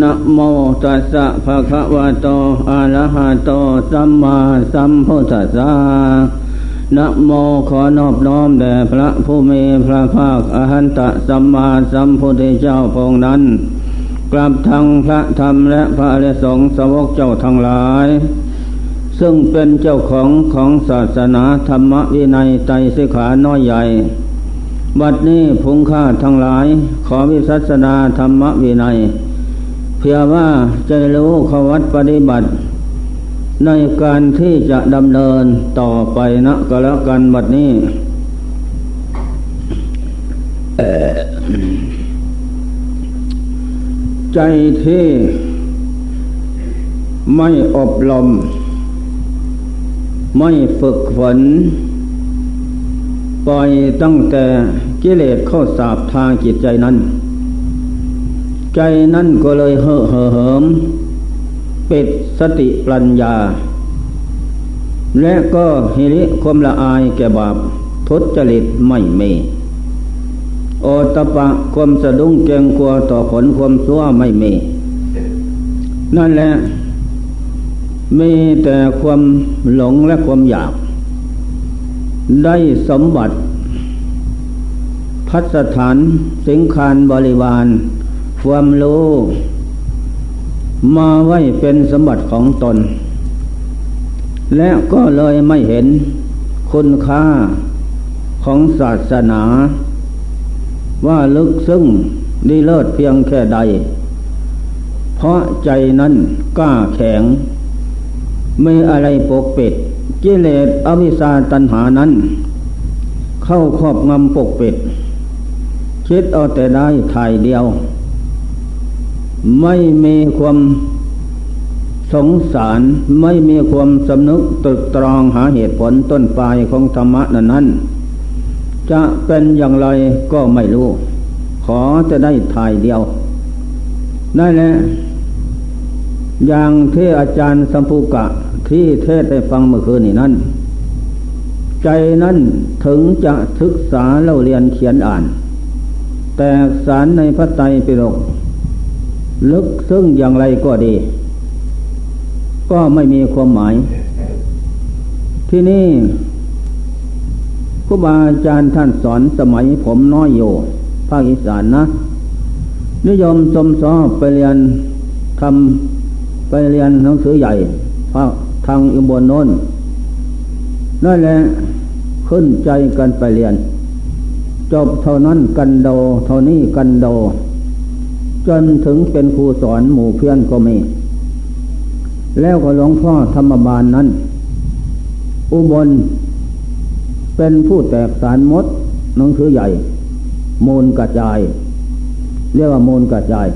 นะโมตัสสะภะคะวะโตอะระหะโตสัมมาสัมพุทธัสสะนะโมขอนอบน้อมแด่พระผู้มีพระภาคอหันตสัมมาสัมพุทธเจ้าพงนั้น กลับทางพระธรรมและพระอริสงสวกเจ้าทั้งหลาย ซึ่งเป็นเจ้าของของศาสนาธรรมวินัยไตรสิขาน้อยใหญ่ บัดนี้พุงค่าทั้งหลาย ขอวิสัสนาธรรมวินัย เพื่อว่าจะรู้ขวัดปฏิบัติ ในการที่จะดำเนินต่อไปนะก็แล้วกันบัดนี้ใจที่ไม่อบรม ไม่ฝึกฝนปล่อยตั้งแต่ กิเลสเข้าสาบทางจิตใจนั้น ใจนั้นก็เลยเห่อเหิมปิดสติปัญญา และก็ฮิริคมละอายแก่บาปทุจริตไม่มีโอตปะความสะดุ้งเกงกลัวต่อผลความซัวไม่มี นั่นแหละ มีแต่ความหลงและความอยาก ได้สมบัติ พัสถานสิงคารบริวารความรู้ มาไว้เป็นสมบัติของตน และก็เลยไม่เห็นคุณค่าของศาสนา ว่าลึกซึ้งดีเลิศเพียงแค่ใด เพราะใจนั้นกล้าแข็ง ไม่อะไรปกปิดกิเลสอวิชาตัณหานั้น เข้าครอบงำปกปิด คิดเอาแต่ได้ถ่ายเดียว ไม่มีความสงสารไม่มีความสำนึกตึกตรองหาเหตุผลต้นปลายของธรรมะนั้นนั้นจะเป็นอย่างไรก็ไม่รู้ ขอจะได้ถ่ายเดียวนั่นแหละอย่างที่อาจารย์สัมภูกะที่เทศได้ฟังเมื่อคืนนี้นั้น ใจนั้นถึงจะศึกษาเล่าเรียนเขียนอ่าน แต่สารในพระไตรปิฎกลึกซึ้งอย่างไรก็ดี ก็ไม่มีความหมาย ที่นี่ครูบาอาจารย์ท่านสอนสมัยผมน้อยอยู่ ภาคอีสานนะ นิยมสมสอบไปเรียนทำไปเรียนหนังสือใหญ่ภาคทางอุบลโน้นนั่นแหละขึ้นใจกันไปเรียน จบเท่านั้นกันโด เท่านี้กันโด จนถึงเป็นครูสอนหมู่เพื่อนก็มี แล้วก็หลวงพ่อธรรมบาลนนั้น อุบล เป็นผู้แตกสารมดหนังสือใหญ่ มูลกระจาย เรียกว่ามูลกระจาย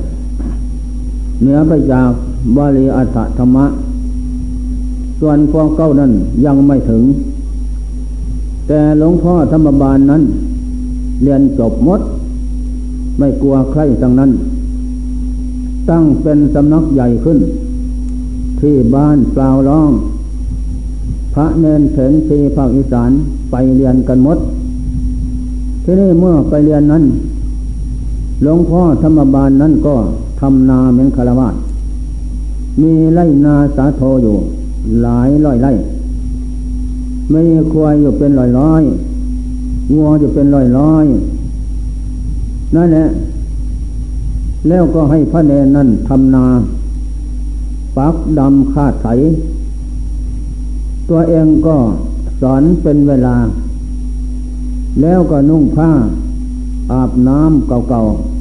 เหนือไปจากบาลีอัฏฐธรรมะ ส่วนพวกเก้านั้นยังไม่ถึง แต่หลวงพ่อธรรมบาลนั้น เรียนจบมด ไม่กลัวใครทั้งนั้น ตั้งเป็นสำนักใหญ่ขึ้น ที่บ้านเปล่าร้อง พระเนนเถนทีภาคอีสานไปเรียนกันมด ที่นี่เมื่อไปเรียนนั้นหลวงพ่อธรรมบาลนั้นก็ทำนาเหมือนคารวะมีไรนาสาโทอยู่ หลายร้อยไร่ ไม่ควายอยู่เป็นร้อยร้อย งัวอยู่เป็นร้อยร้อยนั่นแหละ แล้วก็ให้พระเนนนั่นทำนา ปักดำคาดไถ ตัวเองก็สอนเป็นเวลา แล้วก็นุ่งผ้า อาบน้ำเก่าๆ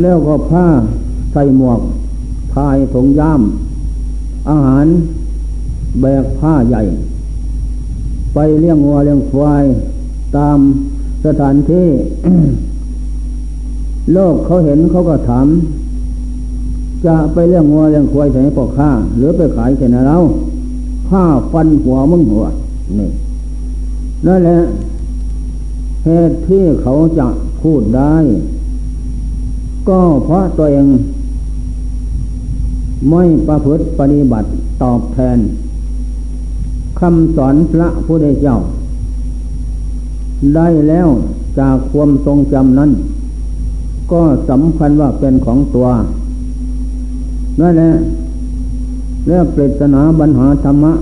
แล้วก็ผ้าใส่หมวกพายถงย่าม อาหารแบกผ้าใหญ่ ไปเลี้ยงวัวเลี้ยงควาย ตามสถานที่ โลกเขาเห็นเขาก็ถามจะไปเลี้ยงวัวเลี้ยงควายไหนปอกข้าหรือไปขายไหนเราผ้าฟันหัวมึงหัวนี่นั่นแหละเหตุที่เขาจะพูดได้ ก็เพราะตัวเอง ไม่ประพฤติปฏิบัติตอบแทน คำสอนพระผู้ได้เจ้า ได้แล้วจากความทรงจำนั้น ก็สำคัญว่าเป็นของตัวนั่นแหละเรื่องปริศนาปัญหาธรรมะ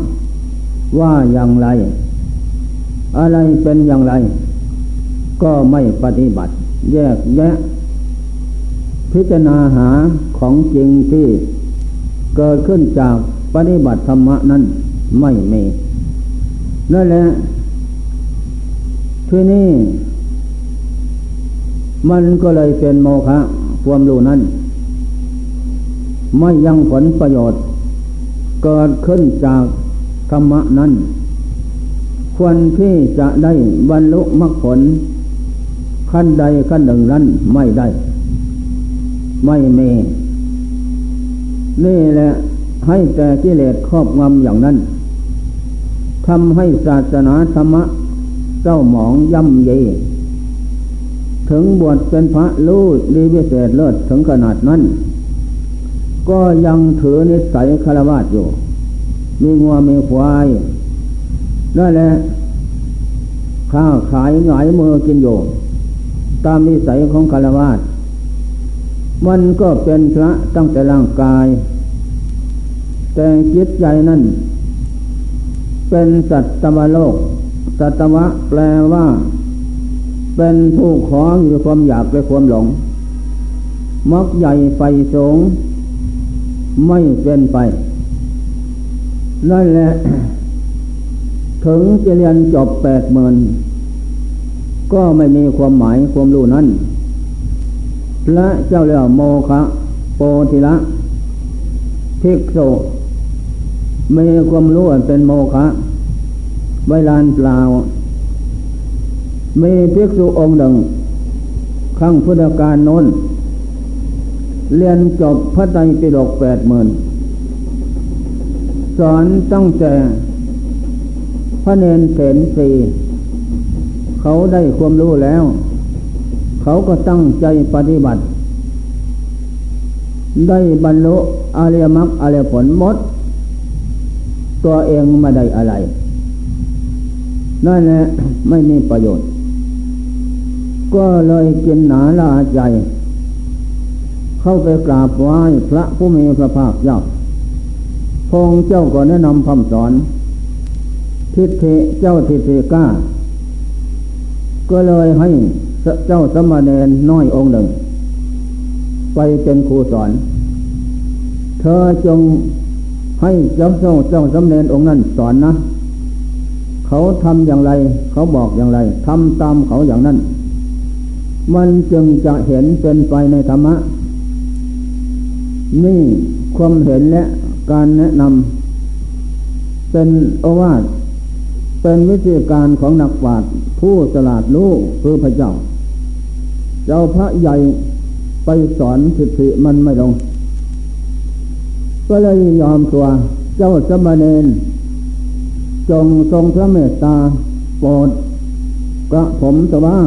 ว่าอย่างไร อะไรเป็นอย่างไร ก็ไม่ปฏิบัติ แยกแยะ พิจารณาหาของจริงที่เกิดขึ้นจากปฏิบัติธรรมะนั้น ไม่มีนั่นแหละที่นี่ มันก็เลยเป็นโมฆะความรู้นั้น ไม่ยังผลประโยชน์ เกิดขึ้นจากธรรมะนั้น ควรที่จะได้บรรลุมรรคผล ขั้นใดขั้นหนึ่งนั้นไม่ได้ ไม่มี นี่แหละให้แต่กิเลสครอบงำอย่างนั้น ทำให้ศาสนาธรรมะเจ้าหมองย่ำเย ถึงบวชเป็นพระรู้ดีวิเศษเลิศถึงขนาดนั้น ก็ยังถือนิสัยคารวะอยู่ มีงัวมีควายนั่นแหละข้าขายหงายมือกินอยู่ตามนิสัยของคารวะมันก็เป็นพระตั้งแต่ร่างกาย แต่จิตใจนั่น เป็นสัตวโลก สัตวะแปลว่า เป็นผู้ของอยู่ความอยากและความหลง มักใหญ่ไฟสงไม่เป็นไป นั่นแหละ ถึงจะเรียนจบแปดหมื่นก็ไม่มีความหมายความรู้นั้นพระเจ้าเรียกโมคะโปธิละภิกษุ มีความรู้เป็นโมคะไวลานเปล่ามีภิกษุองค์หนึ่งขั้งพุทธการน้น เรียนจบพระไตรปิฎกแปดหมื่นสอนตั้งแต่พระเนนเถนสีเขาได้ความรู้แล้ว เขาก็ตั้งใจปฏิบัติ ได้บรรลุอริยมรรคอริยผลหมด ตัวเองไม่ได้อะไร นั่นแหละไม่มีประโยชน์ ก็เลยกินหนาลาใจ เข้าไปกราบไหว้พระผู้มีพระภาคเจ้าพงเจ้าก็แนะนำคำสอน ทิฏฐิเจ้าทิฏฐิก้า ก็เลยให้เจ้าสมณเณรน้อยองค์หนึ่ง ไปเป็นครูสอน เธอจง ให้เจ้าเจ้าเจ้าสมณเณรองค์นั้นสอนนะ เขาทำอย่างไร เขาบอกอย่างไรทำตามเขาอย่างนั้น มันจึงจะเห็นเป็นไปในธรรมะ นี่ความเห็นและการแนะนำเป็นโอวาทเป็นวิธีการของนักปราชญ์ผู้สลาดรู้คือพระเจ้า เจ้าพระใหญ่ไปสอนสิทธิมันไม่ลง ก็เลยยอมตัว เจ้าสมณเณรจงทรงพระเมตตาโปรดกระผมตว่า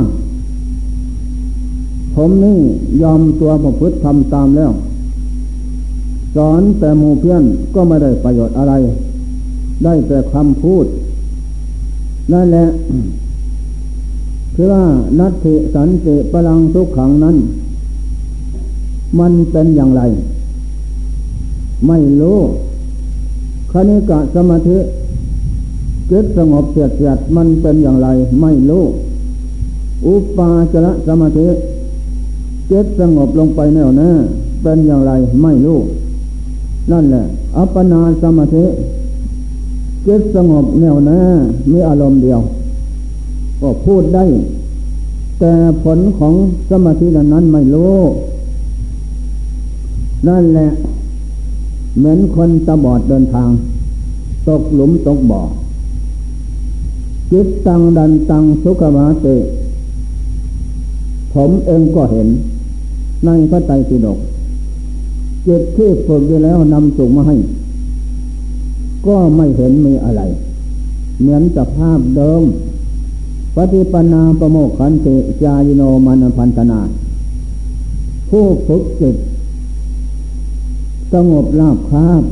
ผมนี่ยอมตัวประพฤติทำตามแล้ว สอนแต่หมู่เพื่อนก็ไม่ได้ประโยชน์อะไร ได้แต่คำพูด นั่นแหละคือว่านัตถิสันติพลังทุกขังนั้น มันเป็นอย่างไร ไม่รู้คณิกะสมาธิจิตสงบเสียดเสียดมันเป็นอย่างไร ไม่รู้ อุปาจระสมาธิจิตสงบลงไปแน่วแน่เป็นอย่างไรไม่รู้ นั่นแหละ อัปปนาสมาธิจิตสงบแน่วแน่มีอารมณ์เดียว ก็พูดได้ แต่ผลของสมาธินั้นไม่รู้ นั่นแหละ เหมือนคนตาบอดเดินทาง ตกหลุมตกบ่อ จิตตังดันตังสุขวาเตผมเองก็เห็น ในพระไตรปิฎกจิตที่ฝึกอยู่แล้วนำส่งมาให้ ก็ไม่เห็นมีอะไร เหมือนสภาพเดิมปฏิปนาประโมกขันติจายโนมันพันธนา ผู้ฝึกจิต สงบราบคาบ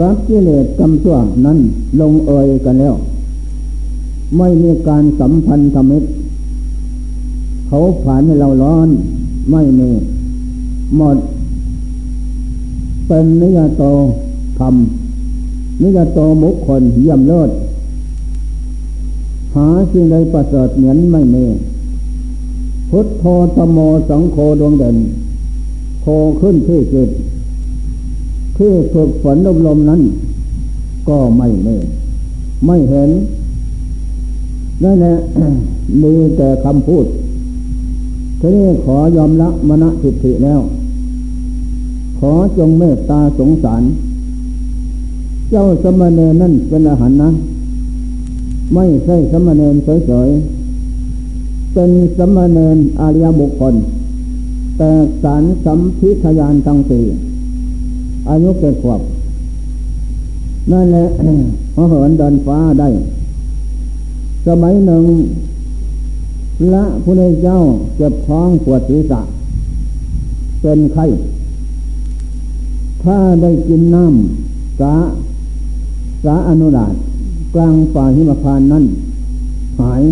กับกิเลสกำตัวนั้นลงเอยกันแล้ว ไม่มีการสัมพันธ์ธมิตร เขาผ่านให้เราร้อน ไม่มีหมด เป็นนิยโตธรรม นิยโตมุคคลเยี่ยมเลิศหาสิ่งใดประเสริฐเหมือนไม่มีพุทโธธโมสังโฆดวงเด่น โคขึ้นที่จิตที่ฝึกฝนอบรมนั้น ก็ไม่เน่ไม่เห็นนั่นแหละมีแต่คำพูดทีนี้ขอยอมละมณทิฏฐิแล้ว ขอจงเมตตาสงสาร เจ้าสมณเณรนั่นเป็นอาหารนะ ไม่ใช่สมณเณรเฉยๆเป็นสมณเณรอาริยบุคคล แต่สารสัมพิทยานทั้งสีอายุเกิดขวบนั่นแหละพอเหินเดินฟ้าได้ สมัยหนึ่งละพระเจ้าเจ็บท้องปวดศีรษะ เป็นไข้ ถ้าได้กินน้ำสาสาอนุราชกลางป่าหิมพานนั้น หาย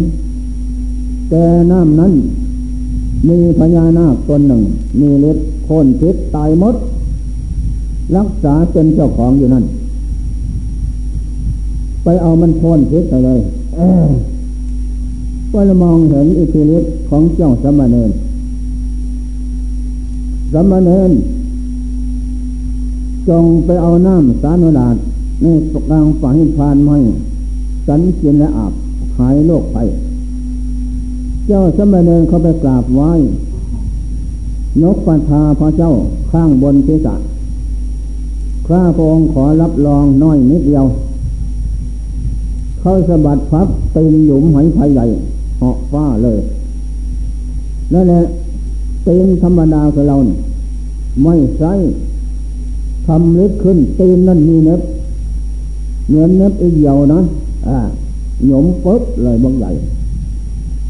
แต่น้ำนั้น มีพญานาคตนหนึ่ง มีเล็ดโคนพิษตายมด รักษาเป็นเจ้าของอยู่นั่น ไปเอามันโคนพิษไปเลยก็จะมองเห็นอิทธิฤทธิ์ของเจ้าสมณเณรสมณเณรจงไปเอาน้ำสานุดาษในกลางฝ่ายพานไม่สันกินและอาบหายโรคไป เจ้าสมณเณรเขาไปกราบไหว้ นกปัทาพระเจ้าข้างบนศีระข้าพระองค์ขอรับรองน้อยนิดเดียว เขาสะบัดพับตีนหยุมหอยไผ่ใหญ่เหาะฟ้าเลยนั่นแหละตีนธรรมดาของเราเนี่ยไม่ใช่ทำเล็กขึ้นตีนนั่นมีเน็บเหมือนเน็บอีเดียวนะอ่าหยมปุ๊บเลยบางใหญ่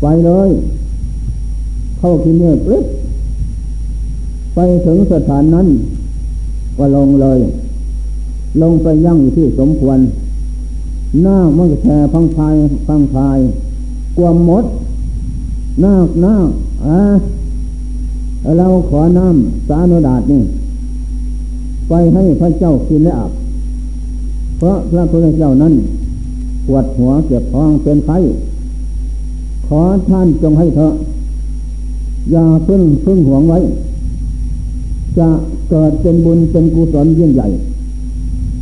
ไปเลย เข้าที่เนื้อปึ๊บไปถึงสถานนั้น ก็ลงเลย ลงไปยั่งอยู่ที่สมควร หน้ามันแช่พังพายพังพาย กวมมดนาคนาคอะเราขอน้ำสานุดาตนี่ ไปให้พระเจ้ากินและอาบเพราะพระพุทธเจ้านั้นปวดหัวเจ็บท้องเป็นไข้ ขอท่านจงให้เถอะ อย่าพึ่งพึ่งหวงไว้ จะเกิดเป็นบุญเป็นกุศลยิ่งใหญ่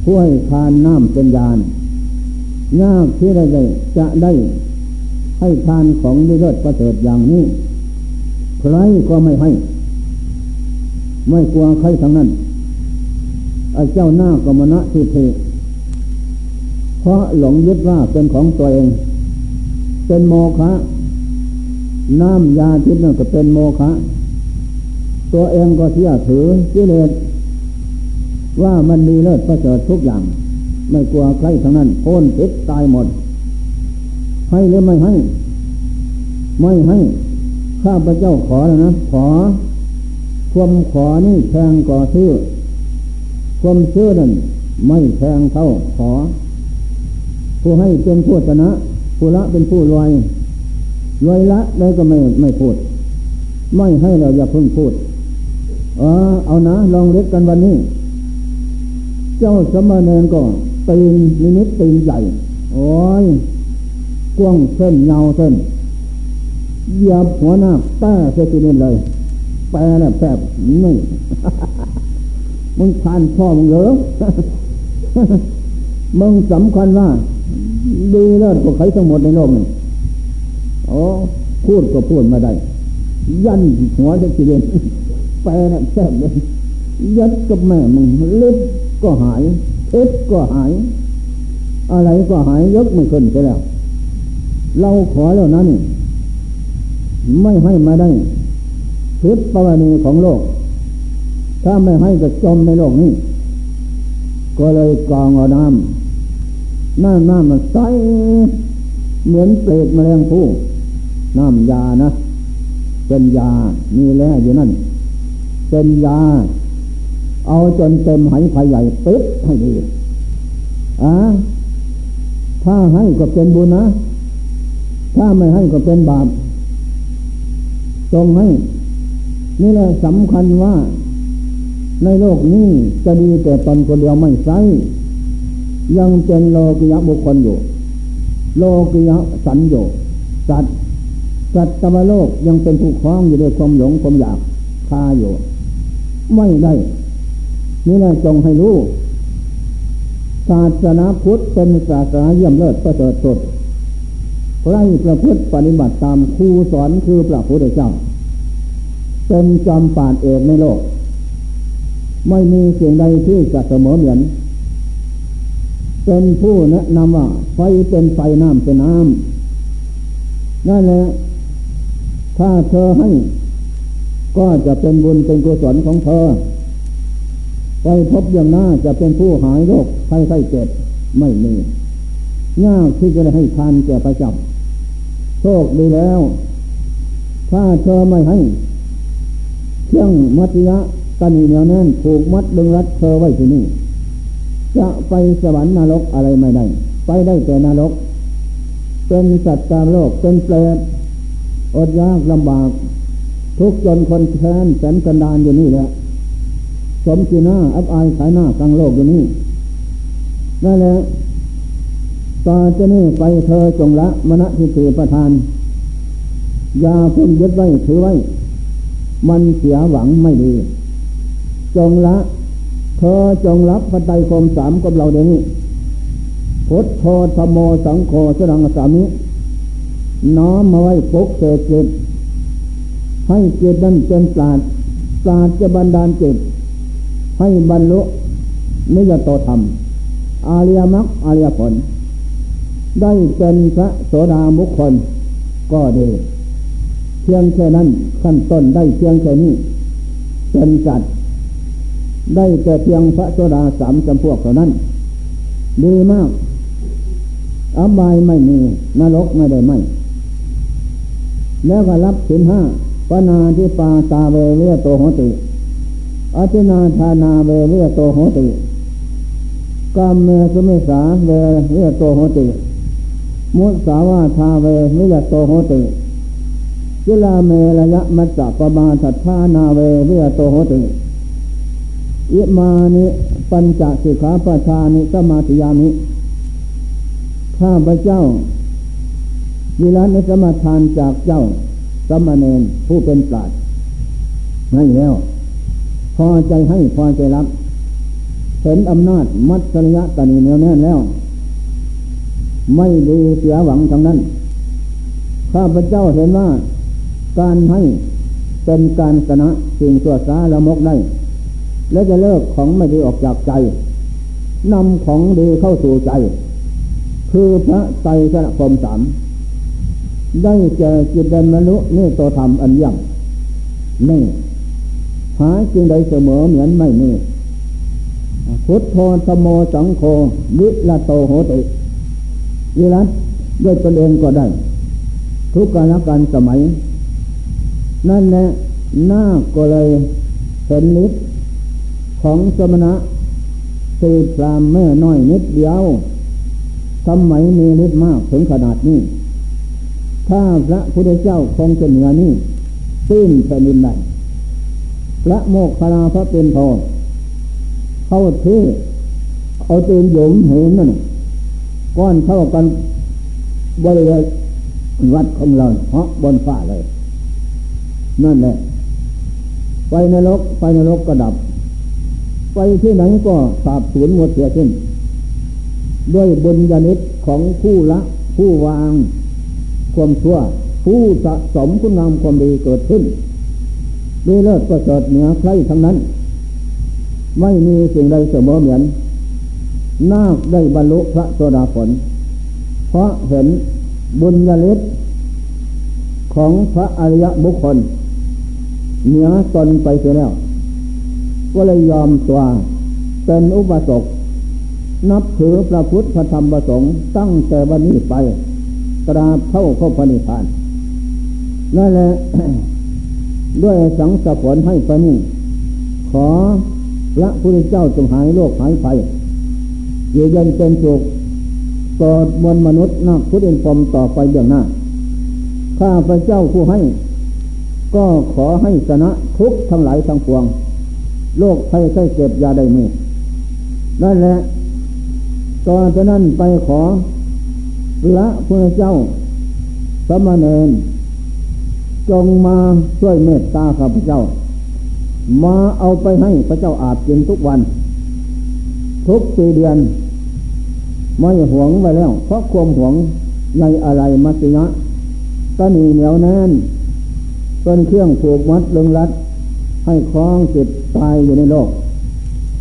ผู้ให้ทานน้ำเป็นยานยากที่ใดจะได้ให้ทานของเลิศประเสริฐอย่างนี้ ใครก็ไม่ให้ ไม่กลัวใครทั้งนั้นไอ้เจ้าหน้ากรมณะทิเทเพราะหลงยึดว่าเป็นของตัวเอง เป็นโมฆะน้ำยาทิพย์นั่นก็เป็นโมฆะตัวเองก็เสียถือกิเลสว่ามันมีเลิศประเสริฐทุกอย่าง ไม่กลัวใครทั้งนั้นโค่นพิษตายหมด ให้หรือไม่ให้ ไม่ให้ข้าพเจ้าขอแล้วนะ ขอ ความขอนี่แพงกว่าซื้อ ความซื้อนั่นไม่แพงเท่าขอ ผู้ให้เป็นผู้ชนะ ผู้ละเป็นผู้รวยรวยละได้ก็ไม่ไม่พูด ไม่ให้เราอย่าเพิ่งพูด เออเอานะ ลองเล็กกันวันนี้ เจ้าสมณเณรก็ตีนนิดตีนใหญ่โอ้ยกว้างเส้นเงาเส้นเหยียบหัวหน้าแป้เสกินเลย แปแล้วแปบนี่มึงทานพ่อมึงเหรอมึงสำคัญว่า ดีเลิศกว่าใครทั้งหมดในโลกนี่โอ้พูดก็พูดมาได้ ยันหัวเสกินแปแล้วแปบเลยยัดกับแม่มึงลิบก็หายเอ็ดก็หาย อะไรก็หายยกไม่ขึ้นไปแล้ว เราขอแล้วนั้นไม่ให้มาได้ทิศประวัณีของโลก ถ้าไม่ให้ก็จมในโลกนี้ ก็เลยกองเอาน้ำ น้ำน้ำมันใสเหมือนเปรตแมลงผู้น้ำยานะ เป็นยามีแล้วอยู่นั่น เป็นยา เอาจนเต็มไหไผใหญ่ปิดให้ดีอ่าถ้าให้ก็เป็นบุญนะ ถ้าไม่ให้ก็เป็นบาปจงให้ นี่แหละสำคัญว่า ในโลกนี้จะดีแต่ตนคนเดียวไม่ใช่ ยังเป็นโลกิยะบุคคลอยู่ โลกิยะสัญโยสัตสัตว์ตมโลกยังเป็นผู้คล้องอยู่ด้วยความหลงความอยากคาอยู่ ไม่ได้ นี่แหละจงให้รู้ศาสนาพุทธเป็นศาสนาเยี่ยมเลิศประเสริฐสุดไรประพฤติปฏิบัติตามครูสอนคือพระพุทธเจ้า เป็นจอมป่านเอกในโลก ไม่มีสิ่งใดที่จะเสมอเหมือน เป็นผู้แนะนำว่า ไฟเป็นไฟน้ำเป็นน้ำนั่นแหละถ้าเธอให้ ก็จะเป็นบุญเป็นกุศลของเธอ ไปพบอย่างหน้าจะเป็นผู้หายโรคไข้ไข้เจ็บไม่มียากที่จะให้ทานแก่ประจับโชคดีแล้ว ถ้าเธอไม่ให้เชื่องมัตยะตันีเหนียวแน่นผูกมัดดึงรัดเธอไว้ที่นี่ จะไปสวรรค์นรกอะไรไม่ได้ ไปได้แต่นรก เป็นสัตว์ตามโลกเป็นเปรตอดยากลำบาก ทุกจนคนแค้นแสนกันดานอยู่นี่แหละสมจีหน่าอับอายขายหน้ากลางโลกอยู่นี่นั่นแหละต่อจะนี่ไปเธอจงละมณฑิติประทาน อย่าพุ่งยึดไว้ถือไว้ มันเสียหวังไม่ดี จงละ เธอจงรับพระไตรคมสามกับเราเดี๋ยวนี้พุทโธธโมสังโฆสรังสามิ น้อมมาไว้ปกเสกจิตให้จิตนั้นเป็นปราดปราดจะบันดาลจิตให้บรรลุนิยตธรรม อาริยมรรคอาริยผล ได้เป็นพระโสดามุคคลก็ดีเพียงแค่นั้นขั้นต้นได้เพียงแค่นี้ เป็นจัด ได้แต่เพียงพระโสดาสามจำพวกเท่านั้น ดีมากอบายไม่มีนรกไม่ได้ไม่แล้วก็รับสินห้าปนาที่ปาตาเวเวโตโหติอธินาธานาเวเรโตโหติกามเมสุเมสาเวเรโตโหติ มุสาวาทาเวเรโตโหติจิลาเมระยะมัจจปมาสัทธานาเวเรโตโหติ อิมานิปัญจสิกขาปชานิสมาธิยามิข้าพระเจ้าวิรัตนสมาทานจากเจ้าสมณเณรผู้เป็นปราชญ์ไม่แล้ว พอใจให้พอใจรับเห็นอำนาจมัตสริยะตนีเนียวแน่นแล้ว ไม่ดีเสียหวังทั้งนั้น ข้าพเจ้าเห็นว่า การให้เป็นการชนะสิ่งตัวสาละมกได้ และจะเลิกของไม่ดีออกจากใจนำของดีเข้าสู่ใจ คือพระไตรสนคมสามได้เจอจิตเดนมนุนี่ตัวธรรมอันย่ำนี่หาจึงใดเสมอเหมือนไม่มีพุทโธธโมสังโฆวิละโตโหติวิรัตด้วยตนเองก็ได้ ทุกการการสมัย นั่นแหละหน้าก็เลยเห็นนิด ของสมณะสีพรามแม่น้อยนิดเดียวทำไมมีฤทธิ์มากถึงขนาดนี้ ถ้าพระพุทธเจ้าคงจะเหนือนี้ตื้นแผ่นดินได้พระโมกขลาพระเป็นทองเข้าทีเอาตีนหยมเห็นนั่นก้อนเท่ากันบริเวณวัดของเราเพราะบนฟ้าเลย นั่นแหละ ไปนรกไปนรกก็ดับ ไปที่ไหนก็สาบสูญหมดเสียสิ้นด้วยบุญญาณิตของผู้ละ ผู้วาง ความชั่ว ผู้สะสมคุณงามความดีเกิดขึ้นดีเลิศก็เกิดเหนือใครทั้งนั้น ไม่มีสิ่งใดเสมอเหมือนนาคได้บรรลุพระโสดาผล เพราะเห็นบุญญาลิศของพระอริยบุคคล เหนือตนไปเสียแล้ว ก็เลยยอมตัว เป็นอุปสกนับถือพระพุทธพระธรรมประสงค์ตั้งแต่วันนี้ไป ตราเข้าเข้าพระนิพพานนั่นแหละด้วยสังสผลให้ปนี้ขอพระพุทธเจ้าจงหายโรคหายไฟเยืนเป็นสุขตอดมวลมนุษย์นักพุทธินพรมต่อไปเบื้องหน้า ข้าพระเจ้าผู้ให้กก็ขอให้ชนะทุกทั้งหลายทั้งปวง โรคภัยไข้เจ็บยาได้มีนั่นแหละตอนจะนั้นไปขอละพระเจ้า สมณเณรจงมาช่วยเมตตาข้าพเจ้า มาเอาไปให้พระเจ้าอาบกินทุกวัน ทุกสี่เดือน ไม่หวงไว้แล้ว เพราะความหวงในอะไรมัติยะก็มีเหนียวแน่นเป็นเครื่องผูกมัดลึงรัด ให้คล้องจิตตายอยู่ในโลก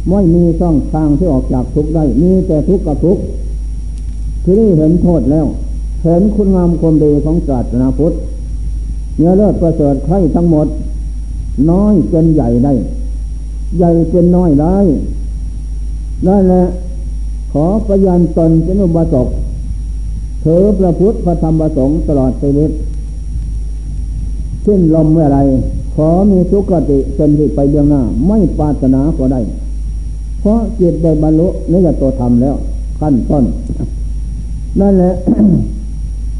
ไม่มีช่องทางที่ออกจากทุกข์ได้ มีแต่ทุกข์กับทุกข์ที่นี่เห็นโทษแล้ว เห็นคุณงามความดีของศาสนาพุทธเนื้อเลือดประเสริฐใครทั้งหมด น้อยเป็นใหญ่ได้ ใหญ่เป็นน้อยได้นั่นแหละขอประยันตนเป็นอุบาสกเธอพระพุทธพระธรรมพระสงฆ์ตลอดชีวิต ขึ้นลมเมื่อไร ขอมีสุขติเส้นที่ไปเบื้องหน้า ไม่ปรารถนาก็ได้ เพราะจิตได้บรรลุนิยตัวธรรมแล้ว ขั้นต้น นั่นแหละ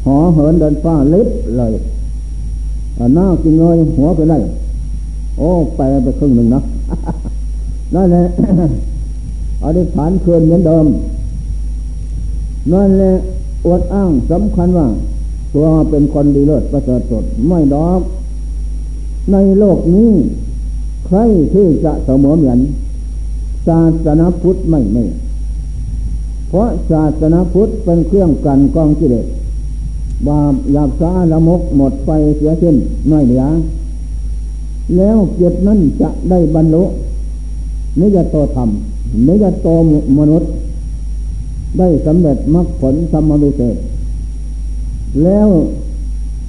หอเหินเดินฟ้าลิบเลยหน้ากินเงยหัวไปได้ โอ้ไปไปครึ่งหนึ่งนะนั่นแหละอธิษฐานเคืนเหมือนเดิม นั่นแหละอวดอ้างสำคัญว่า ตัวเป็นคนดีเลิศประเสริฐสดไม่ดอก ในโลกนี้ ใครที่จะเสมอเหมือน ศาสนาพุทธไม่ไม่ เพราะศาสนาพุทธเป็นเครื่องกันกองกิเลสบาปหยาบซาละมกหมดไปเสียสิ้นน้อยเหลือแล้วเกิดนั้นจะได้บรรลุนิยโตธรรมนิยโตมนุษย์ ได้สำเร็จมรรคผลธรรมวิเศษแล้ว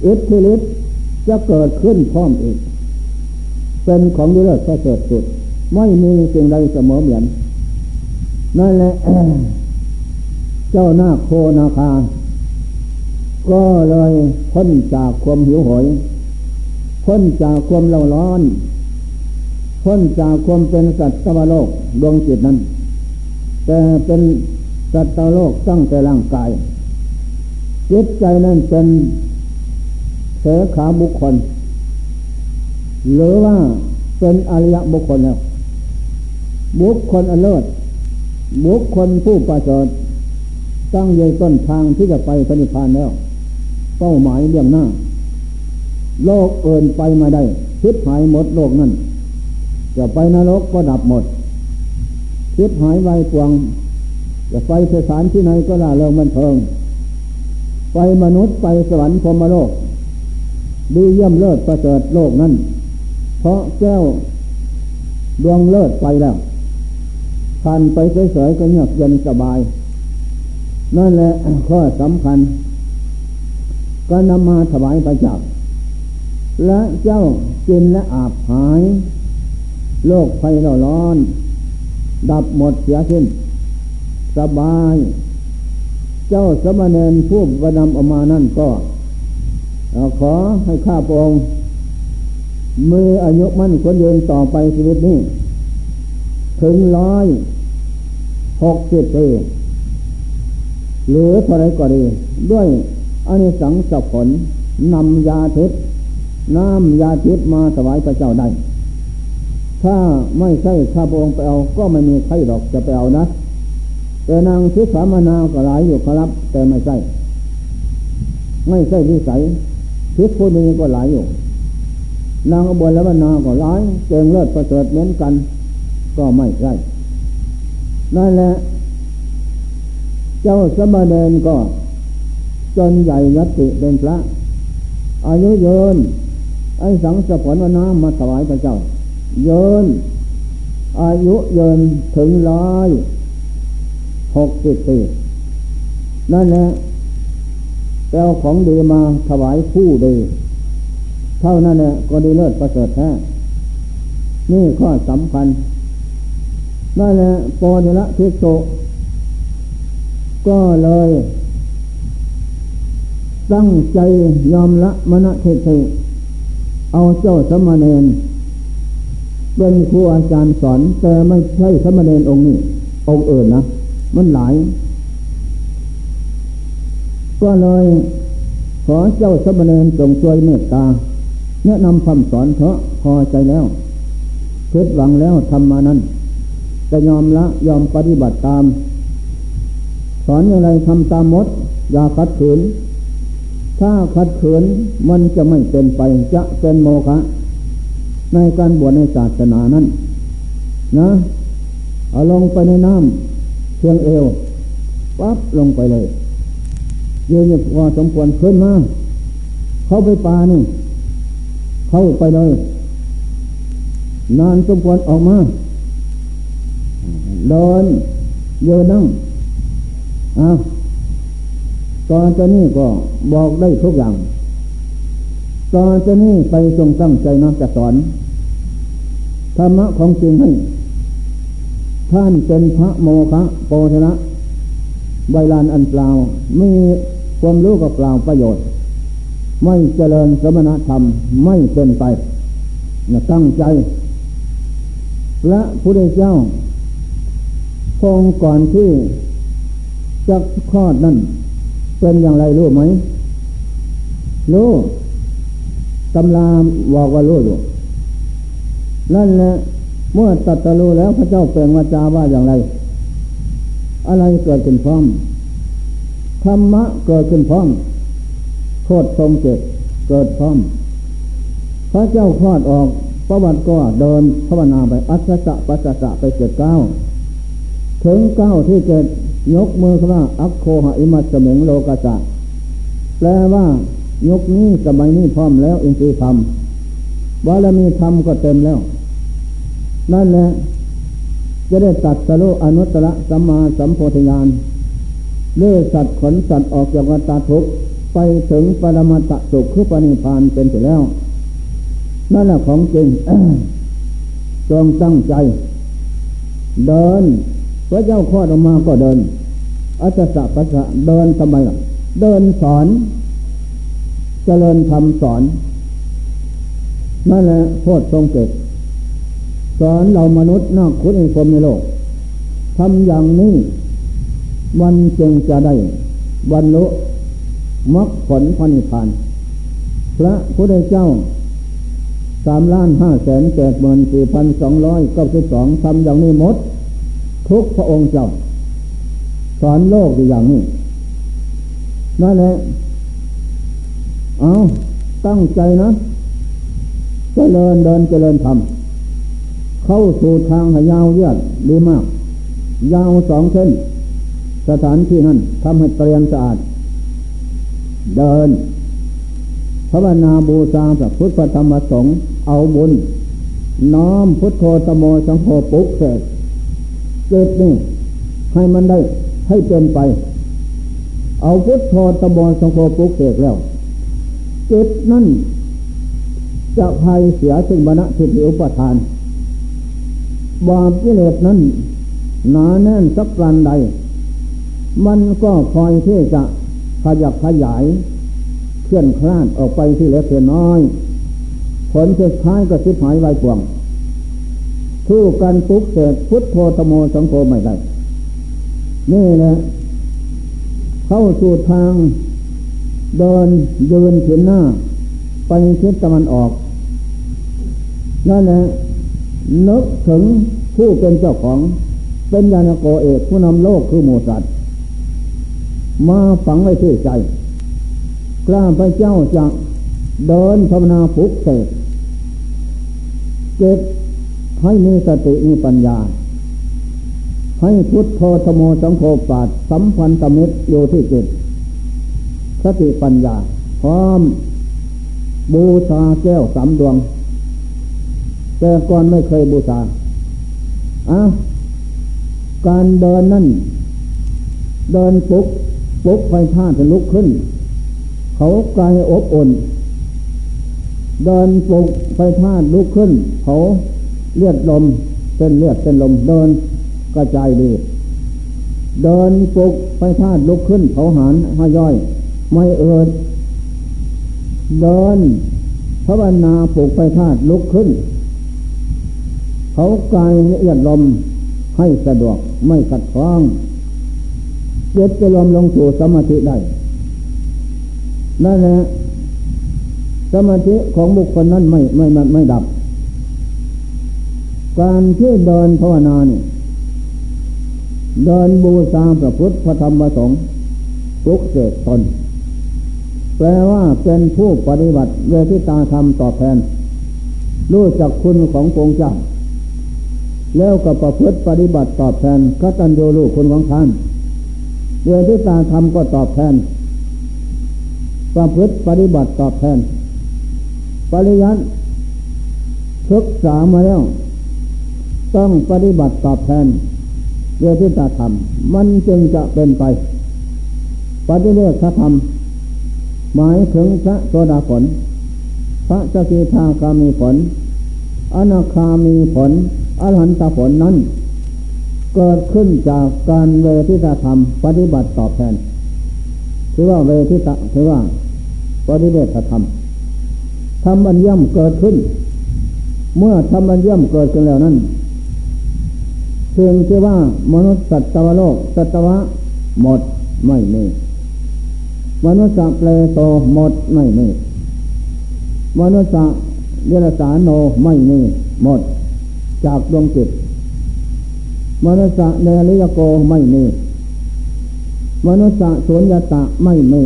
อิทธิฤทธิ์ จะเกิดขึ้นพร้อมอีก เป็นของดีเลิศประเสริฐสุด ไม่มีสิ่งใดเสมอเหมือนนั่นแหละเจ้าหน้าโคนาคา ก็เลยพ้นจากความหิวโหยพ้นจากความเล่าร้อนพ้นจากความเป็นสัตว์โลกดวงจิตนั้น แต่เป็นสัตว์โลกตั้งแต่ร่างกายจิตใจนั้นเป็น สขาบุคคล หรือว่าเป็นอริยบุคคลแล้ว บุคคลอเลิศบุคคลผู้ประเสริฐตั้งใยต้นทางที่จะไปพนิพพานแล้ว เป้าหมายเรื่องหน้า โลกเอินไปมาได้คิดหายหมดโลกนั้นจะไปนรกก็ดับหมดคิดหายไวปวงจะไปสถานที่ไหนก็ล่าเริงมันเทิง ไปมนุษย์ไปสวรรค์พรมโลก ดีเยี่ยมเลิศประเสริฐโลกนั้น เพราะแก้วดวงเลิศไปแล้วผ่านไปเฉยๆก็เงียบเย็นสบาย นั่นแหละข้อสำคัญ ก็นำมาถวายพระจ้าและเจ้ากินและอาบหาย โลกไฟร้อน ดับหมดเสียสิ้น สบาย เจ้าสมณเณรผู้บนำออกมานั่นก็ ขอให้ข้าพระองค์มืออายุมั่นคนยืนต่อไปชีวิตนี้ ถึงร้อยหกสิบปีหรือเท่าไรก็ดี ด้วยอนิสังสผลนำยาทิพน้ำยาทิพมาถวายพระเจ้าได้ ถ้าไม่ใช่ข้าพระองค์ไปเอา ก็ไม่มีใครดอกจะไปเอานะ แต่นางทิสามนาก็หลายอยู่ครับ แต่ไม่ใช่ ไม่ใช่วิสัย ทิศผู้นี้ก็หลายอยู่ นางอบนและวนาก็หลายเจงเลิศประเสริฐเหมือนกัน ก็ไม่ใช่นั่นแหละ เจ้าสมณเณรก็ จนใหญ่ยัติเป็นพระ อายุเยิน ไอ้สังสผลวนามาถวายพระเจ้า เยิน อายุเยินถึงร้อยหกสิบปีนั่นแหละ แปลของดีมาถวายผู้ดี เท่านั้นแหละก็ดีเลิศประเสริฐแท้นี่ข้อสำคัญนั่นแหละปอนิละทิโสก็เลย ตั้งใจยอมละมณฑเทเอาเจ้าสมณเณรเป็นครูอาจารย์สอน แต่ไม่ใช่สมณเณรองค์นี้ องค์อื่นนะ มันหลาย ก็เลยขอเจ้าสมณเณรจงช่วยเมตตาแนะนำคำสอนเถอะพอใจแล้วคิดหวังแล้วทำมานั้นจะยอมละยอมปฏิบัติตาม สอนอย่างไรทำตามมด อย่าขัดขืน ถ้าขัดขืนมันจะไม่เป็นไปจะเป็นโมฆะในการบวชในศาสนานั้น นะเอาลงไปในน้ำเพียงเอวปั๊บลงไปเลย ยืนพอสมควรขึ้นมาเข้าไปป่านี่ เข้าไปเลย นานสมควรออกมาเดินเยืนนั่งอ้าวตอนจะนี่ก็บอกได้ทุกอย่าง ตอนจะนี่ไปทรงตั้งใจนะจะสอนธรรมะของจริงให้ท่านเป็นพระโมคะโปชนะใบลานอันเปล่ามี ความรู้กับเปล่าประโยชน์ ไม่เจริญสมณธรรมไม่เป็นไปนะตั้งใจพระพุทธเจ้าคงก่อนที่จะคลอดนั่นเป็นอย่างไรรู้ไหม รู้ตำราบอกว่ารู้อยู่นั่นแหละเมื่อตัดตะรู้แล้วพระเจ้าเปล่งวาจาว่าอย่างไร อะไรเกิดขึ้นพร้อม ธรรมะเกิดขึ้นพร้อมโคตรทรงเจ็ดเกิดพร้อม พระเจ้าคลอดออกประวัติก็เดินภาวนาไปอัศจปัสสะไปเจ็ดเก้า ถึงเก้าที่เจ็ดยกมือว่าอัคโคหอิมัสเมงโลกาสะแปลว่ายกนี้สมัยนี้พร้อมแล้วอินทรีย์ธรรมบารมีธรรมก็เต็มแล้ว นั่นแหละจะได้ตัดสโลอนุตตรสัมมาสัมโพธิญาณ เลื่อสัตว์ขนสัตว์ออกจากวัฏทุกข์ไปถึงปรมาตสุขคือปณิพานเป็นไปแล้ว นั่นแหละของจริงจงตั้งใจ เดินพระเจ้าข้อออกมาก็เดินอัจฉริยะเดินทำไมล่ะ เดินสอนเจริญธรรมสอนนั่นแหละโคตรทรงเกตสอนเรามนุษย์นอกคุณในคนในโลกทำอย่างนี้ มันจึงจะได้บรรลุมรรคผลพนิพานพระพุทธเจ้าสามล้านห้าแสนแปดหมื่นสี่พันสองร้อยเก้าสิบสองทำอย่างนี้หมด ทุกพระองค์เจ้า สอนโลกอย่างนี้นั่นแหละเอาตั้งใจนะเจริญเดินเจริญทำเข้าสู่ทางหยาวเยืดดีมาก ยาวสองเส้น สถานที่นั้นทำให้เตรียมสะอาด เดินภาวนาบูชาพระพุทธธรรมสงฆ์เอาบุญ น้อมพุทโธตโมสังโฆปุกเสกเจิตนี่ให้มันได้ให้เป็นไป เอาพุทโธตโมสังโฆปุกเสกแล้วจิตนั่นจะภัยเสียถึงบรรทิฏฐิอุปทานบาปกิเลสนั้นหนาแน่นสักปรันใด มันก็คอยที่จะขยับขยาย เคลื่อนคลาดออกไปที่เล็กที่น้อย ผลสุดท้ายก็สิบหายไวปวงคู่กันปุ๊กเสร็จพุทโธตโมสังโฆไม่ได้ นี่แหละเข้าสู่ทาง เดินยืนเขียนหน้า ไปทิศตะวันออก นั่นแหละนึกถึงผู้เป็นเจ้าของ เป็นยานโกเอกผู้นำโลกคือโมสัต มาฝังไว้ที่ใจกล้าพระเจ้าจะเดินภาวนาฟุกเสกเจ็ดให้มีสติมีปัญญา ให้พุทโธธโมสังโฆปาดสัมพันธมิตรอยู่ที่จิตสติปัญญา พร้อม บูชาแก้วสามดวง แต่ก่อนไม่เคยบูชาอะการเดินนั่น เดินปุก ปุกไฟท่าจะลุกขึ้น เขากายอบอุ่น เดินปลุกไฟท่าลุกขึ้น เขาเลือดลมเส้นเลือดเส้นลมเดินกระจายดีเดินปลุกไฟท่าลุกขึ้น เขาหานห้ย่อย ไม่เอิดเดินภาวนาปลุกไฟธาตุลุกขึ้น เขากายละเอียดลมให้สะดวกไม่ขัดข้อง จิตจะรวมลงสู่สมาธิได้นั่นแหละสมาธิของบุคคลนั้นไม่ไม่ไม่ไม่ดับ การที่เดินภาวนาเนี่ยเดินบูชาพระพุทธพระธรรมพระสงฆ์ปลุกเสกตน แปลว่าเป็นผู้ปฏิบัติเวทิตาธรรมตอบแทน รู้จักคุณขององค์เจ้า แล้วก็ประพฤติปฏิบัติตอบแทนกตัญญูรู้คุณของท่าน เวทิตาธรรมก็ตอบแทน ประพฤติปฏิบัติตอบแทน ปริยัติศึกษามาแล้ว ต้องปฏิบัติตอบแทนเวทิตาธรรมมันจึงจะเป็นไป ปฏิเวทธรรม หมายถึงพระโสดาผล พระสกิทาคามีผลอนาคามีผลอรหันตผลนั้น เกิดขึ้นจากการเวทิตธรรม ปฏิบัติตอบแทนคือว่าเวทิตาคือว่าปฏิเวทธรรมทำบัญญัมเกิดขึ้น เมื่อทำบัญญัมเกิดขึ้นแล้วนั้นเพียงแค่ว่ามนุษย์สัตวโลกสัตวะหมดไม่มีมนุษย์เปลโตหมดไม่มีมนุษย์เดรัสานโนไม่มีหมด จากดวงจิต มนุษย์เนริยโกไม่มีมนุษย์สุญญตะไม่มี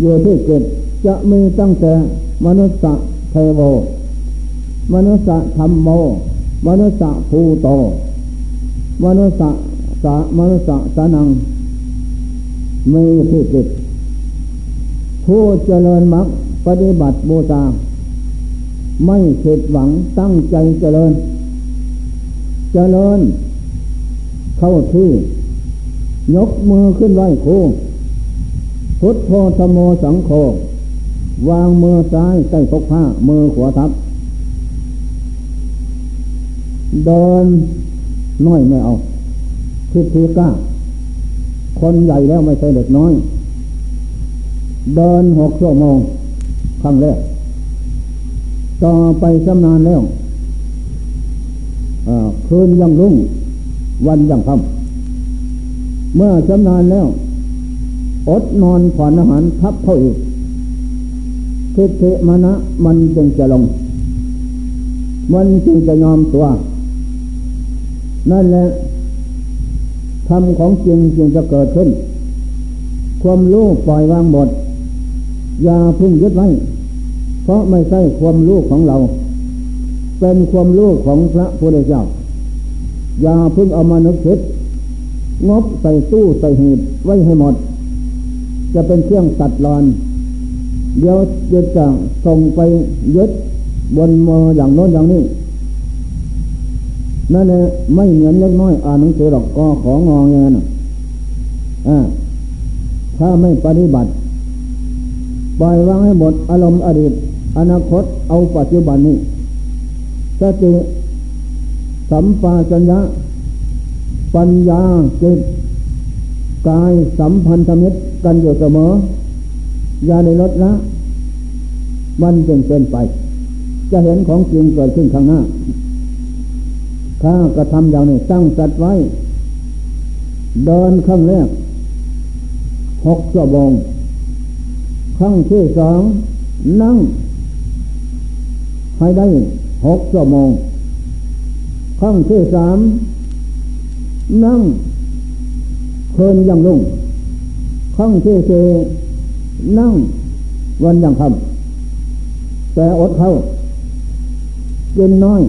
อยู่ที่จิตจะมีตั้งแต่มนุษย์เทโว มนุษย์ธรรมโม มนุษย์ภูโต มนุษย์สะมนุษย์สนังมีที่จิตผู้เจริญมรรคปฏิบัติบูชาไม่ผิดหวังตั้งใจเจริญ เจริญ เข้าที่ ยกมือขึ้นไหวครูพุทโธธโมสังโฆวางมือซ้ายใต้ปกผ้า มือขวาทับ เดินน้อยไม่เอาทิฏฐิกล้า คนใหญ่แล้วไม่ใช่เด็กน้อย เดินหกชั่วโมงครั้งแรกต่อไปชำนาญแล้ว คืนยังรุ่ง วันยังค่ำเมื่อชำนาญแล้ว อดนอนผ่อนอาหารทับเข้าอีกทิฏฐิมณะมันจึงจะลง มันจึงจะยอมตัว นั่นแหละธรรมของจริงจึงจะเกิดขึ้น ความรู้ปล่อยวางหมด อย่าพึ่งยึดไว้ เพราะไม่ใช่ความรู้ของเรา เป็นความรู้ของพระพุทธเจ้า อย่าพึ่งเอามานึกคิด งบใส่ตู้ใส่หีบไว้ให้หมด จะเป็นเครื่องตัดรอน เดี๋ยวจะจะส่งไปยึดบนมืออย่างโน้นอย่างนี้ นั่นแหละไม่เหมือนเล็กน้อยอ่านหนังสือหรอกก็ของงอเงินอ่าถ้าไม่ปฏิบัติ ปล่อยวางให้หมดอารมณ์อดีต อนาคตเอาปัจจุบันนี้ สติสัมปาสัญญาปัญญาจิตกายสัมพันธมิตรกันอยู่เสมอ อย่าได้ลดละ มันจึงเป็นไป จะเห็นของจริงเกิดขึ้นข้างหน้า ถ้ากระทำอย่างนี้ตั้งสัตว์ไว้ เดินข้างแรกหกชั่วโมงข้างที่สองนั่งให้ได้ หกชั่วโมงขั้งที่สามนั่งเพลินยังลุ่งขั้งที่สี่นั่งวันยังทำแต่อดเข้าเย็นน้อย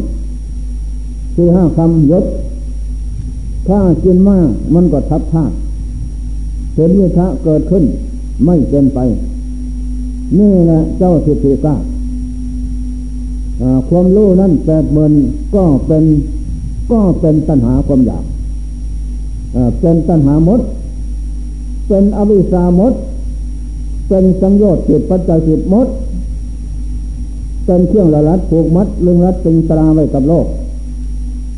สี่ห้าคำยศถ้ากินมากมันก็ทับพาเห็นวิทะเกิดขึ้นไม่เป็นไป นี่แหละเจ้าสิทธิกา ความรู้นั่นแปดหมื่นก็เป็นก็เป็นตัณหาความอยากเป็นตัณหามด เป็นอวิสามด เป็นสังโยชน์จิตปัจจัยจิตมด เป็นเครื่องละลัดผูกมัดลึงรัดตึงตราไว้กับโลก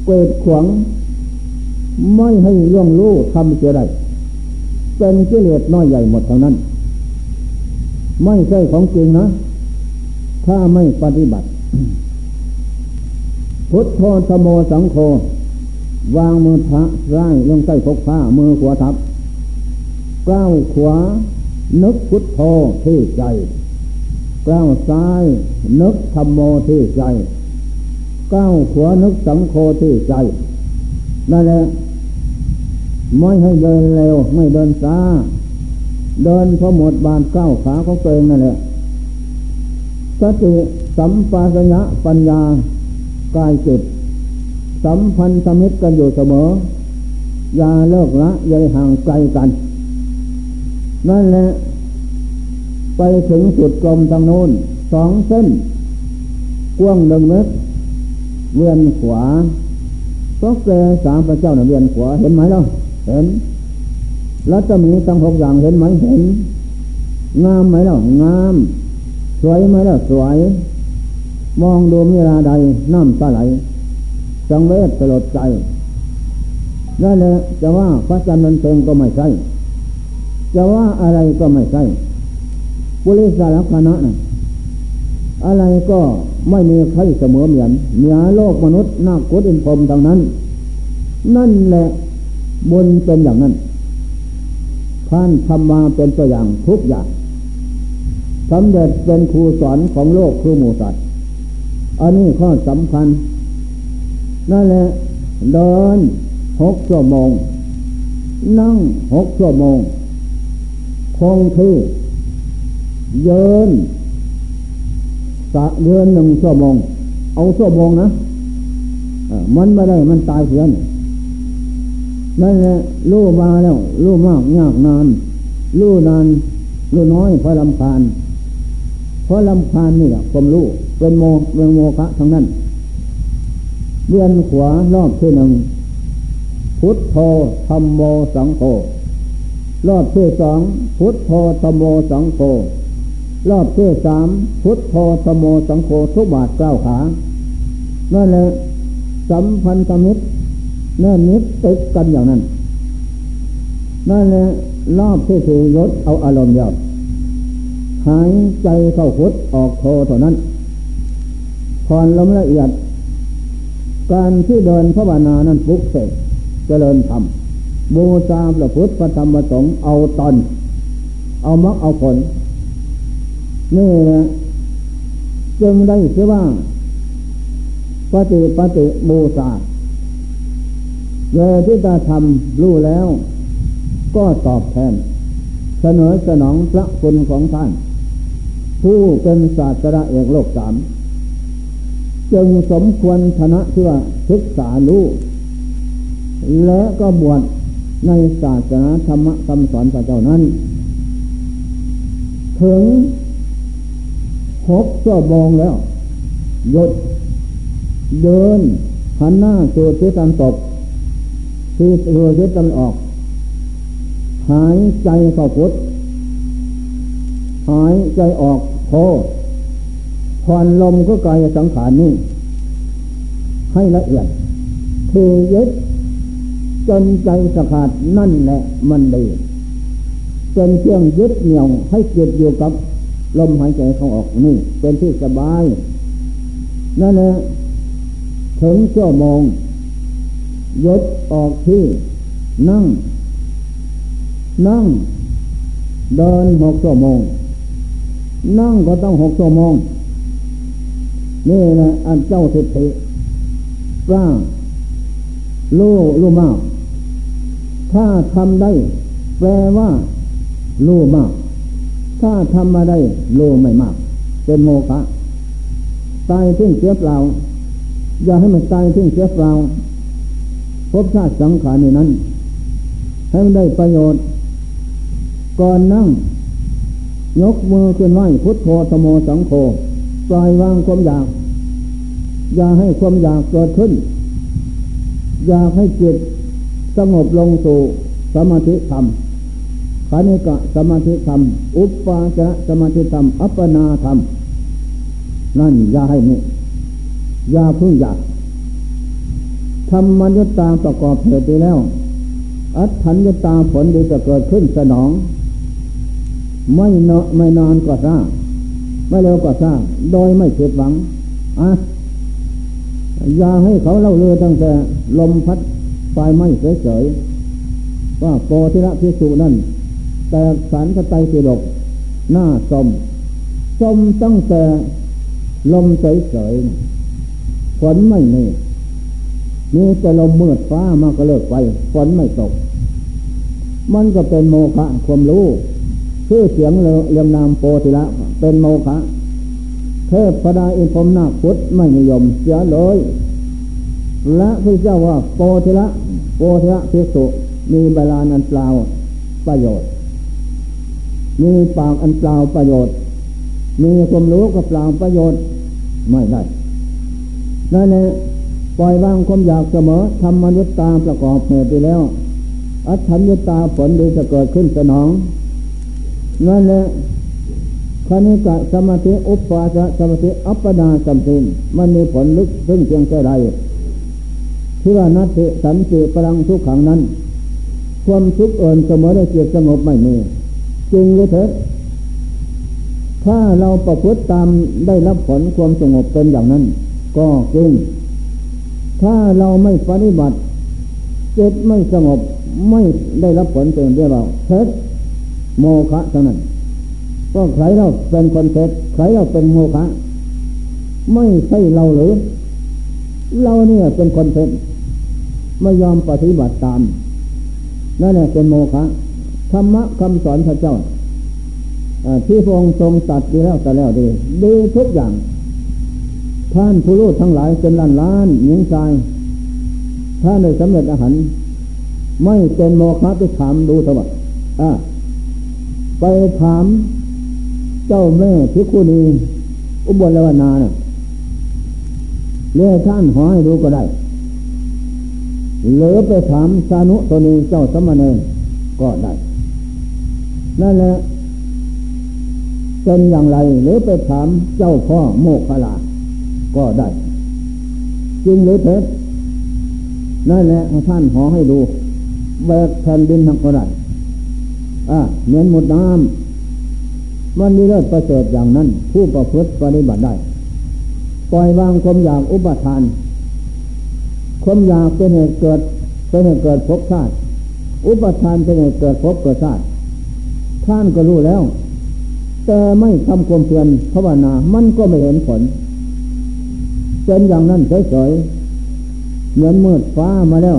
เกิดขวางไม่ให้ล่วงรู้ทำเสียได้เป็นกิเลสน้อยใหญ่หมดทั้งนั้น ไม่ใช่ของจริงนะ ถ้าไม่ปฏิบัติ พุทโธธโมสังโฆวางมือพระร่ายลงใต้พกผ้ามือขวาทับก้าวขวา นึกพุทโธที่ใจก้าวซ้าย นึกธรรมโมที่ใจก้าวขวานึกสังโฆที่ใจนั่นแหละไม่ให้เดินเร็ว ไม่เดินช้าเดินพอหมดบานก้าวขาของตัวเองนั่นแหละสติ สัมปชัญญะปัญญากายจิตสัมพันธมิตรกันอยู่เสมอ อย่าเลิกละอย่าห่างไกลกัน นั่นแหละ ไปถึงสุดกลมทางโน้นสองเส้น กว้างหนึ่งเมตรเวียนขวาก็แกสามพระเจ้าเนี่ยเวียนขวาเห็นไหมล่ะเห็นแล้วจะมีตั้งหกอย่างเห็นไหมเห็น งามไหมล่ะงาม สวยไหมล่ะสวย มองดูมีราใดน้ำตาไหล สังเวชสลดใจนั่นแหละจะว่าพระจันทร์นันเทงก็ไม่ใช่ จะว่าอะไรก็ไม่ใช่ปุริสารคณะนะอะไรก็ไม่มีใครเสมอเหมือนเหนือโลกมนุษย์นาคุดอินพรมดังนั้น นั่นแหละบุญเป็นอย่างนั้นท่านทำมาเป็นตัวอย่างทุกอย่างสำเร็จเป็นครูสอนของโลกคือหมูสัตว์ อันนี้ข้อสำคัญนั่นแหละเดินหกชั่วโมง นั่งหกชั่วโมง คงที่เยินสะเดือนหนึ่งชั่วโมง เอาชั่วโมงนะมันไม่ได้มันตายเสียนนั่นแหละรู้มาแล้ว รู้มากยากนาน รู้นาน รู้น้อยพราะลำพาน เพราะลำพานนี่แหละความรู้เป็นโมเป็นโมฆะทั้งนั้นเวียนขวารอบที่หนึ่งพุทโธธรรมโมสังโฆรอบที่สองพุทโธธรรมโมสังโฆรอบที่สามพุทโธธรรมโมสังโฆทุบาทเก้าขานั่นแหละสัมพันธมิตรนั่นนิดติดกันอย่างนั้นนั่นแหละรอบที่สี่ยศเอาอารมณ์เดียว หายใจเข้าพุทออกโทเท่านั้นผ่อนลมละเอียด การที่เดินพระบานานั้นฟุกเสกเจริญธรรมบูชาพระพุทธพระธรรมพระสงฆ์เอาตอนเอามักเอาผลนี่นะจึงได้ชื่อว่าปฏิปฏิบูชาเยที่ตาทำรู้แล้ว ก็ตอบแทน เสนอสนองพระคุณของท่าน ผู้เป็นศาสตราเอกโลกสามจึงสมควรชนะที่ว่าศึกษารู้และก็บวชในศาสนาธรรมคำสอนพระเจ้านั้น ถึงหกชั่วโมงแล้ว หยุดเดินหันหน้าสู่ทิศตะวันตกที่สู่ทิศตะวันออก หายใจเข้าพุทธ หายใจออกโทผ่อนลมก็กายสังขารนี่ให้ละเอียดคือยึดจนใจสะขาดนั่นแหละมันดีเป็นเครื่องยึดเหนี่ยวให้เกิดอยู่กับลมหายใจเข้าออกนี่ เป็นที่สบาย นั่นแหละถึงชั่วโมงยดออกที่นั่ง นั่ง เดินหกชั่วโมง นั่งก็ต้องหกชั่วโมงนี่นะอันเจ้าสิทธิกล้ารู้รู้มาก ถ้าทำได้ แปลว่ารู้มาก ถ้าทำมาได้รู้ไม่มาก เป็นโมฆะตายทิ้งเสียเปล่า อย่าให้มันตายทิ้งเสียเปล่าพบชาติสังขารในนั้น ให้มันได้ประโยชน์ ก่อนนั่ง ยกมือขึ้นไหวพุทโธธโมสังโฆปล่อยวางความอยาก อย่าให้ความอยากเกิดขึ้น อยากให้จิตสงบลงสู่สมาธิธรรมคณิกะสมาธิธรรม อุปปาจะสมาธิธรรม อัปปนาธรรม นั่นอย่าให้นี่อย่าพึ่งอยากทำมัญญตาประกอบเหตุไปแล้ว อัตถัญญตาผลดีจะเกิดขึ้นสนอง ไม่เนาะไม่นานก็สร้างไม่เร็วก็สร้าง โดยไม่ผิดหวังอะอย่าให้เขาเล่าเรือตั้งแต่ลมพัดไฟไหม้เฉยๆว่าโกธิระพิสุนั่น แต่สารสไตรปิฎกหน้าสมชมตั้งแต่ลมเฉยๆฝนไม่มีมีแต่ลมมืดฟ้ามาก็เลิกไปฝนไม่ตก มันก็เป็นโมฆะความรู้ ชื่อเสียงเรียงนามโปธิละ เป็นโมฆะเทพพดาอินพรมนาพุทธไม่นิยมเสียเลย และพระเจ้าว่าโปธิละโปธิละพิสุมีเวลานันเปล่าประโยชน์ มีปากอันเปล่าประโยชน์ มีความรู้ก็เปล่าประโยชน์ไม่ได้นั่นแหละปล่อยวางความอยากเสมอทำมนุษย์ตาประกอบเหตุไปแล้ว อัตถัญญตาผลดีจะเกิดขึ้นสนอง นั่นแหละคณิกะสมาธิอุปปาสสมาธิอัปปนาสัมตินมันมีผลลึกซึ่งเพียงแค่ใดที่ว่านัตติสันติพลังทุกขังนั้น ความทุกข์เอินเสมอได้เกียสงบไม่มีจริงหรือเถิดถ้าเราประพฤติตามได้รับผลความสงบเป็นอย่างนั้น ก็จริง ถ้าเราไม่ปฏิบัติจิตไม่สงบไม่ได้รับผลเป็นเรียกว่าเท็จ โมฆะเท่านั้นก็ใครเราเป็นคนเท็จใครเราเป็นโมฆะไม่ใช่เราหรือ เราเนี่ยเป็นคนเท็จไม่ยอมปฏิบัติตามนั่นแหละเป็นโมฆะธรรมะคำสอนพระเจ้าที่พระองค์ทรงตัดดีแล้วแต่แล้วดีดีทุกอย่าง ท่านผู้รู้ทั้งหลายเป็นล้านล้านหญิงชายถ้านในสำเร็จอาหาร ไม่เป็นโมฆะไปถามดูเถอะอ่า ไปถาม เจ้าแม่พิคุณีอุบลวนาเนะ่ยเรียกท่านหอให้ดูก็ได้ หรือไปถามสานุตนีเจ้าสมณเณรก็ได้ นั่นแหละเป็นอย่างไร หรือไปถามเจ้าพ่อโมกขลา ก็ได้ จริงหรือเท็จนั่นแหละท่านหอให้ดูแบกแผ่นดินทำก็ได้ เหมือนหมดน้ำมันมีเลิศประเสริฐอย่างนั้น ผู้ประพฤติปฏิบัติได้ ปล่อยวางความอยากอุปทานความอยากเป็นเหตุเกิดเป็นเหตุเกิดภพชาติ อุปทานเป็นเหตุเกิดภพเกิดชาติ ท่านก็รู้แล้ว แต่ไม่ทำความเพียรภาวนา มันก็ไม่เห็นผล เป็นอย่างนั้นเฉยๆเหมือนมืดฟ้ามาแล้ว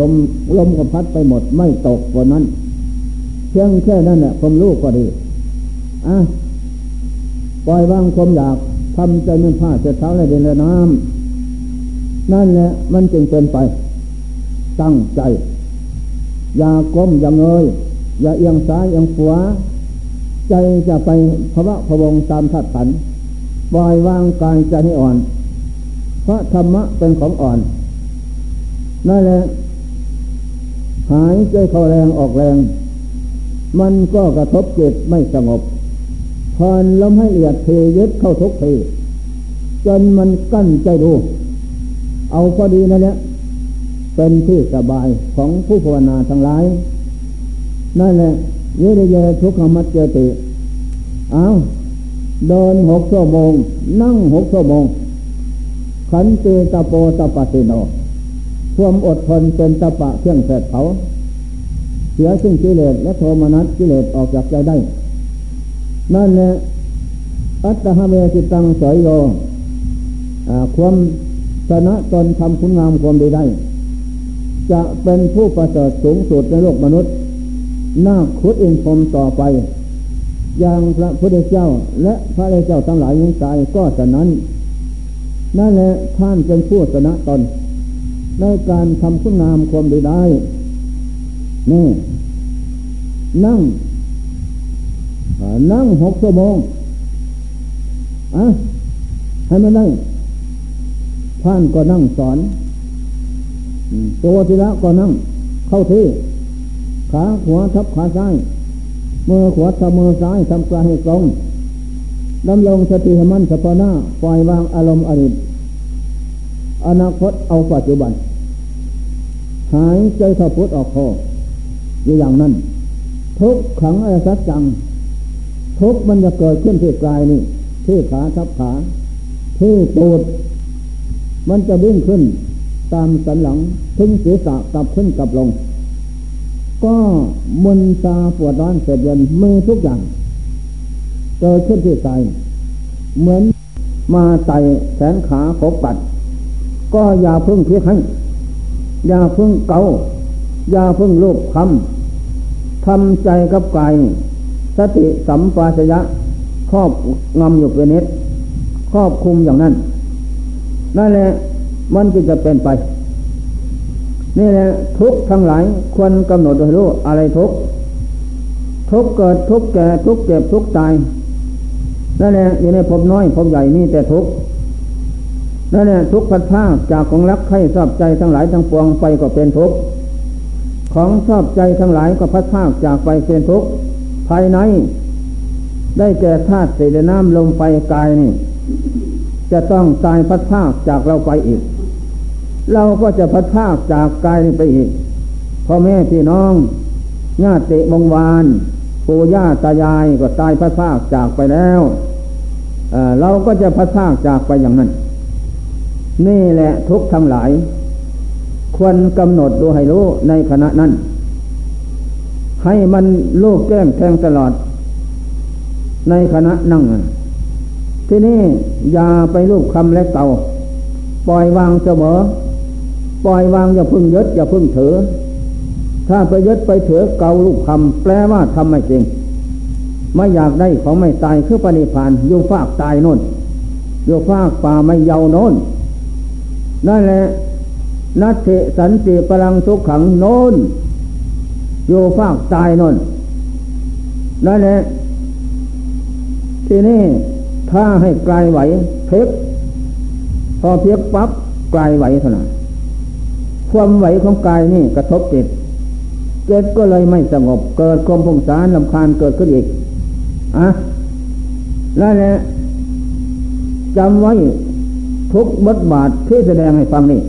ลมลมก็พัดไปหมดไม่ตกฝนนั้น พียงแค่นั้นแหละความรู้ก็ดีอะปล่อยวางความอยากทำใจมันผ้าเส็จเท้าในเดินน้ำนั่นแหละมันจึงเป็นไป ตั้งใจ อย่าก้มอย่าเงย อย่าเอียงซ้ายเอียงขวาใจจะไปพระพวงตามทัดขันปล่อยวางกายใจให้อ่อน เพราะธรรมะเป็นของอ่อนนั่นแหละหายใจเข้าแรงออกแรง มันก็กระทบจิตไม่สงบพอนลมให้เอียดเทยึดเข้าทุกทีจนมันกั้นใจดู เอาพอดีนั่นแหละเป็นที่สบายของผู้ภาวนาทั้งหลาย นั่นแหละเยเดเยทุกขมัดเจติ เอาเดินหกชั่วโมง นั่งหกชั่วโมง ขันเตตะโปตะปะติโนความอดทนเป็นตะปะเครื่องแผดเผา สียซึ่งกิเลสและโทมนัสกิเลสออกจากใจได้ นั่นแหละอัตตหเมจิตังสอยโยความชนะตนทำคุณงามความดีได้ จะเป็นผู้ประเสริฐสูงสุดในโลกมนุษย์น่าคุดอินพรมต่อไป อย่างพระพุทธเจ้าและพระเจ้าทั้งหลายยังตายก็ฉะนั้น นั่นแหละท่านเป็นผู้ชนะตนในการทำคุณงามความดีได้ นี่ นั่งนั่งหกชั่วโมงอะให้มันได้ท่านก็นั่งสอนตัวทีละก็นั่ง เข้าที่ ขาขวาทับขาซ้ายมือขวาทับมือซ้ายทำกลางให้ตรงดำรงสติให้มั่นสภานาปล่อยวางอารมณ์อดีตอนาคตเอาปัจจุบัน หายใจเข้าพุทออกคอ อยู่อย่างนั้นทุกขังอสัจจังทุกมันจะเกิดขึ้นที่กายนี่ที่ขาทับขาที่ตูดมันจะวิ่งขึ้นตามสันหลังถึงศีรษะกลับขึ้นกลับลง ก็มึนตาปวดร้อนเสียเย็นมือทุกอย่างเกิดขึ้นที่กายเหมือนมาไต่แขนขาขบกัด ก็อย่าพึ่งเพียให้อย่าพึ่งเกาอย่าพึ่งลูกคำ ทำใจกับกายสติสัมปชัญญะครอบงำอยู่เป็นนิดครอบคุมอย่างนั้นนั่นแหละมันก็จะเป็นไป นี่แหละทุกทั้งหลายควรกำหนดโดยรู้อะไรทุกทุกเกิดทุกแก่ทุกเจ็บทุกตายนั่นแหละอยู่ในภพน้อยภพใหญ่มีแต่ทุกนั่นแหละทุกพัดภาคจากของรักใครชอบใจทั้งหลายทั้งปวงไปก็เป็นทุกข ของชอบใจทั้งหลายก็พัดภาคจากไปเป็นทุกภายใน ได้แก่ธาตุสี่น้ำลมไฟกายนี่ จะต้องตายพัดภาคจากเราไปอีก เราก็จะพัดภาคจากกายนี้ไปอีกพ่อแม่พี่น้องญาติบงวานปู่ย่าตายายก็ตายพัดภาคจากไปแล้วเเราก็จะพัดภาคจากไปอย่างนั้น นี่แหละทุกทั้งหลาย ควรกำหนดดูให้รู้ในขณะนั้น ให้มันลูกแก้งแทงตลอด ในคณะนั่ง ที่นี่อย่าไปลูกคำและเก่า ปล่อยวางเสมอ ปล่อยวางอย่าพึ่งยึดอย่าพึ่งถือ ถ้าไปยึดไปถือเก่าลูกคำแปลว่าทำไม่จริง ไม่อยากได้ของไม่ตายคือปณิพานอยู่ฟากตายโน่นอยู่ฟากป่าไม่เยาโน่นนั่นแหละ นัตเถสันติพลังทุกขังโน่นอยู่ฟากตายนนนั่นแหละทีนี้ถ้าให้กลายไหวเพกพอเพียกปั๊บกลายไหวเท่านั้นความไหวของกายนี่กระทบจิตเกิดก็เลยไม่สงบเกิดความพงสารลำคาญเกิดขึ้นอีกอะนั่นแหละจำไว้ทุกบทบาทที่แสดงให้ฟังนี่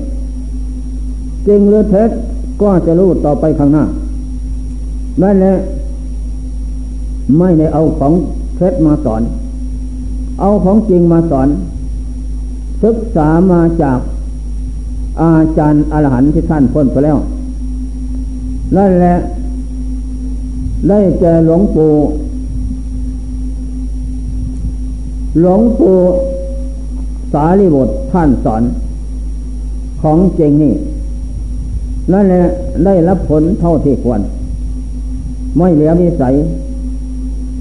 จริงหรือเท็จก็จะรู้ต่อไปข้างหน้านั่นแหละไม่ได้เอาของเท็จมาสอน เอาของจริงมาสอน ศึกษามาจากอาจารย์อรหันต์ที่ท่านพ้นไปแล้ว นั่นแหละ ได้แก่หลวงปู่หลวงปู่สารีบทท่านสอน ของจริงนี่ นั่นแหละได้รับผลเท่าที่ควร ไม่เหลือวิสัย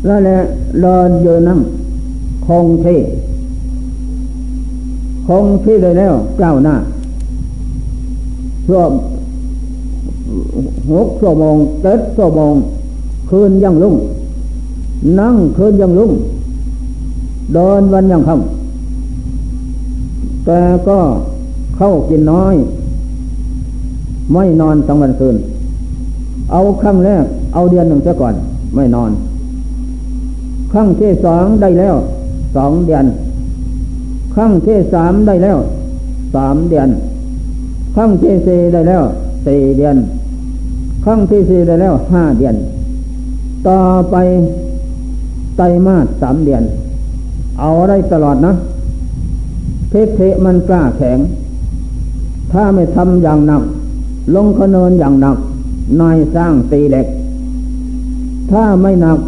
นั่นแหละเดินเยนั่งคงที่คงที่เลยแล้วก้าวหน้าเพื่อหกชั่วโมงเจ็ดชั่วโมง คืนยังลุ่ง นั่งคืนยังลุ่งเดินวันยังค่ำแต่ก็เข้ากินน้อย ไม่นอนทั้งวันคืน เอาครั้งแรกเอาเดือนหนึ่งซะก่อน ไม่นอนครั้งที่สองได้แล้วสองเดือนครั้งที่สามได้แล้วสามเดือนครั้งที่สี่ได้แล้วสี่เดือนครั้งที่สี่ได้แล้วห้าเดือน ต่อไปไตมาสสามเดือน เอาได้ตลอดนะเทเทมันกล้าแข็ง ถ้าไม่ทำอย่างหนัก ลงขเนินอย่างหนักนายสร้างตีเหล็ก ถ้าไม่หนัก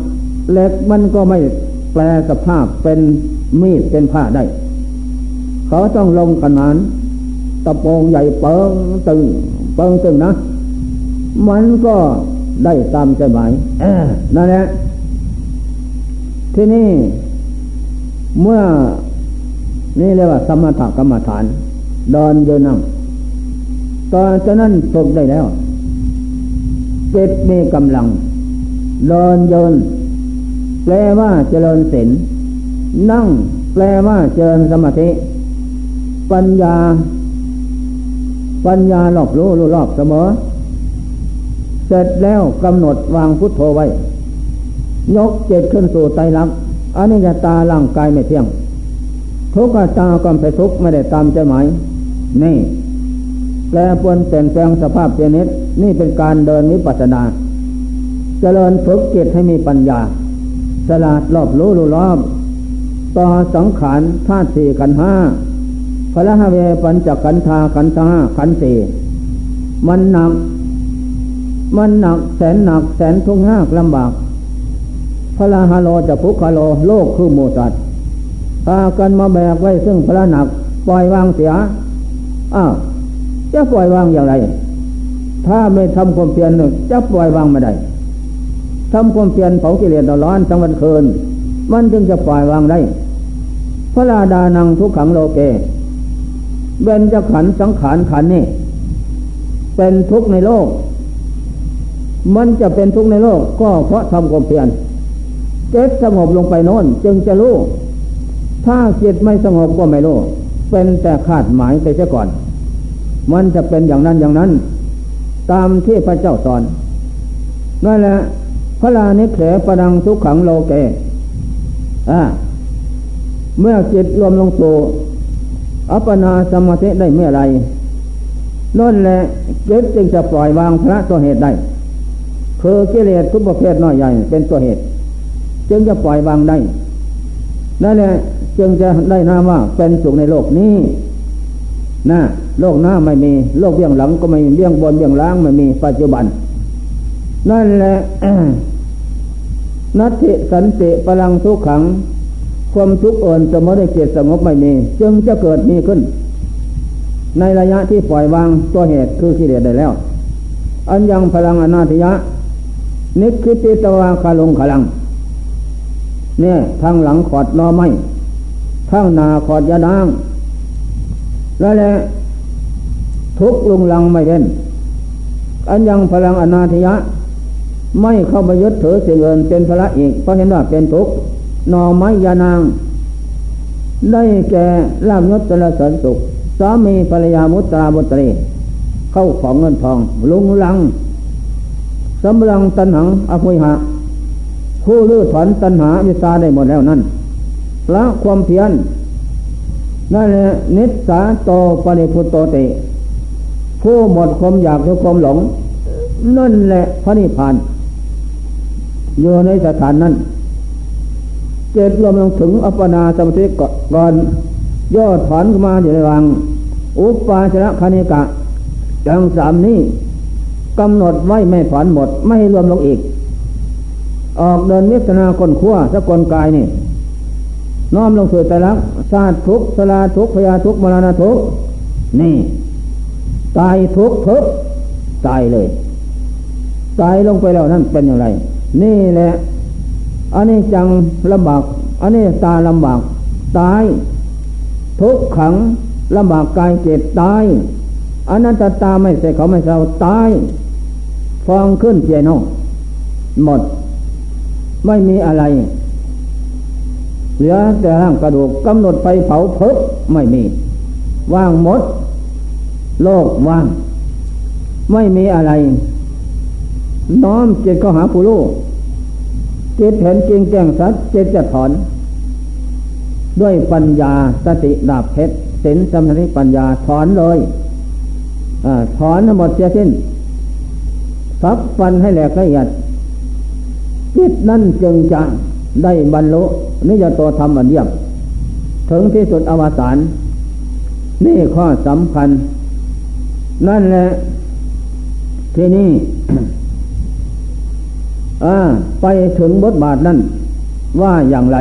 เหล็กมันก็ไม่แปลสภาพเป็นมีดเป็นผ้าได้ เขาต้องลงขนานตะโปงใหญ่เปิงตึงเปิงตึงนะ มันก็ได้ตามใจหมายนั่นแหละที่นี่เมื่อนี่เรียกว่าสมถกรรมฐาน ดอนเยนั่ง ตอนจะนั้นฝึกได้แล้วเจิตมีกำลังดอนเยินแปลว่าเจริญศีลนั่งแปลว่าเจริญสมาธิ ปัญญา ปัญญาหลอกรู้รู้รอบเสมอ เสร็จแล้วกำหนดวางพุทโธไว้ ยกเจตขึ้นสู่ไตรลักษณ์อันนี้จะตาร่างกายไม่เที่ยง ทุกขตาก็ไปทุกไม่ได้ตามใจหมายนี่ แปลปวนเปลี่ยนแปลงสภาพเจนิดนี่เป็นการเดินวิปัสสนาเจริญฝึกจิตให้มีปัญญา สลาดรอบรู้รู้รอบ ต่อสังขารธาตุสี่ขันห้าพระหเวปัญจขันธาขันธาขันสี่มันหนัก มันหนักแสนหนักแสนทุกข์ยากลำบากพระลาฮาโลจะพุคาโลโลกคือโมสัตพากันมาแบกไว้ซึ่งพระหนักปล่อยวางเสียอ้าว จะปล่อยวางอย่างไร ถ้าไม่ทำความเพียรจะปล่อยวางไม่ได้ทำความเพียรเผากิเลสร้อนทั้งวันคืน มันจึงจะปล่อยวางได้พระราดานังทุกขังโลเกเบนจะขันสังขารขันนี่เป็นทุกข์ในโลก มันจะเป็นทุกข์ในโลก ก็เพราะทำความเพียรเจ็ตสงบลงไปโน้นจึงจะรู้ ถ้าจิตไม่สงบก็ไม่รู้ เป็นแต่คาดหมายไปเสียก่อน มันจะเป็นอย่างนั้นอย่างนั้น ตามที่พระเจ้าสอนนั่นแหละพระลานิเขประดังทุกขังโลเกอ่าเมื่อจิตรวมลงสู่อัปปนาสมาธิได้เมื่อไรนั่นแหละจิตจึงจะปล่อยวางพระตัวเหตุได้คือกิเลสทุกประเภทน้อยใหญ่เป็นตัวเหตุ จึงจะปล่อยวางได้นั่นแหละจึงจะได้นามว่าเป็นสุขในโลกนี้นะ โลกหน้าไม่มี โลกเบี้ยงหลังก็ไม่มีเบี้ยงบนเบี้ยงล่างไม่มีปัจจุบัน นั่นแหละนัตติสันติพลังทุกขัง ความทุกข์อ่อนจะไม่ได้เกิดสงบไม่มี จึงจะเกิดมีขึ้น ในระยะที่ปล่อยวางตัวเหตุคือกิเลสได้แล้ว อันยังพลังอนาธิยะ นิคิติตวาคาลงขลัง เนี่ยทางหลังขอดนอไม้ทางนาขอดยาดางแล้วแหละ ทุกลุงลังไม่เล่น อันยังพลังอนาธิยะ ไม่เข้าไปยึดถือสิ่งอื่นเป็นพระอีก เพราะเห็นว่าเป็นทุกข์นอไม้ยานาง ได้แก่ลาบยศตรสนสุข สามีภรรยามุตราบุตรี เข้าของเงินทอง ลุงลังสำรังตันหังอภุยหะผู้ลื้อถอนตันหาวิสาได้หมดแล้วนั่นละความเพียรนั่นแหละนิสาโตปริพุตโตติ ผู้หมดความอยากทุกความหลง นั่นแหละพระนิพพานอยู่ในสถานนั้นเจตรวมลงถึงอัปปนาสมาธิก่อนย่อถอนมาอยู่ในวัง อุปาชนะคณิกะจังสามนี้กำหนดไว้ไม่ถอนหมด ไม่รวมลงอีก ออกเดินมิสนาคนขั้วสกลกายนี่ น้อมลงสู่แต่ละชาติทุกสลาทุกพยาทุกมรณะทุกนี่ ตายทุกทุกตายเลย ตายลงไปแล้วนั่นเป็นอย่างไร นี่แหละอันนี้จังลำบากอันนี้ตาลำบาก ตาย ทุกขังลำบากกายเจ็บตายอันนั้นตาตาไม่ใส่เขาไม่เศร้าตายฟองขึ้นเพียนองหมด ไม่มีอะไร เหลือแต่ร่างกระดูกกำหนดไปเผาเพิบไม่มี ว่างหมด โลกว่าง ไม่มีอะไร น้อมจิตก็หาผู้รู้จิตเห็นจริงแจ้งสัจจิตจะถอน ด้วยปัญญาสติดาบเพชรสินสมาธิปัญญาถอนเลยอถอนทั้งหมดเสียสิ้นฟักฟันให้แหลกละเอียดจิตนั่นจึงจะได้บรรลุนิยตัวธรรมอันเยี่ยมถึงที่สุดอวสานนี่ข้อสำคัญ นั่นแหละที่นี่ไปถึงบทบาทนั้นว่าอย่างไร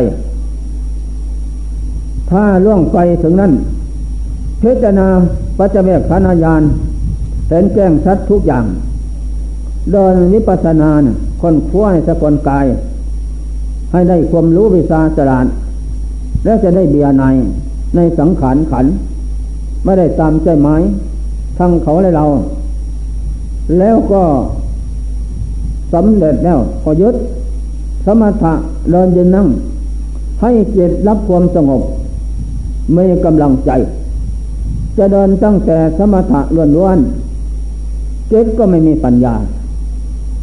ถ้าล่วงไปถึงนั้นพิจารณาปัจเจกขานายานเห็นแจ้งชัดทุกอย่าง เดินวิปัสสนาคนขั้วให้สกลกาย ให้ได้ความรู้วิชาสลาดและจะได้เบียในในสังขารขัน ไม่ได้ตามใจไม้ ทั้งเขาและเรา แล้วก็สำเร็จแล้วก็ยึดสมถะเดินยืนนั่ง ให้จิตรับความสงบไมีกำลังใจ จะเดินตั้งแต่สมถะล้วนๆจิตก็ไม่มีปัญญา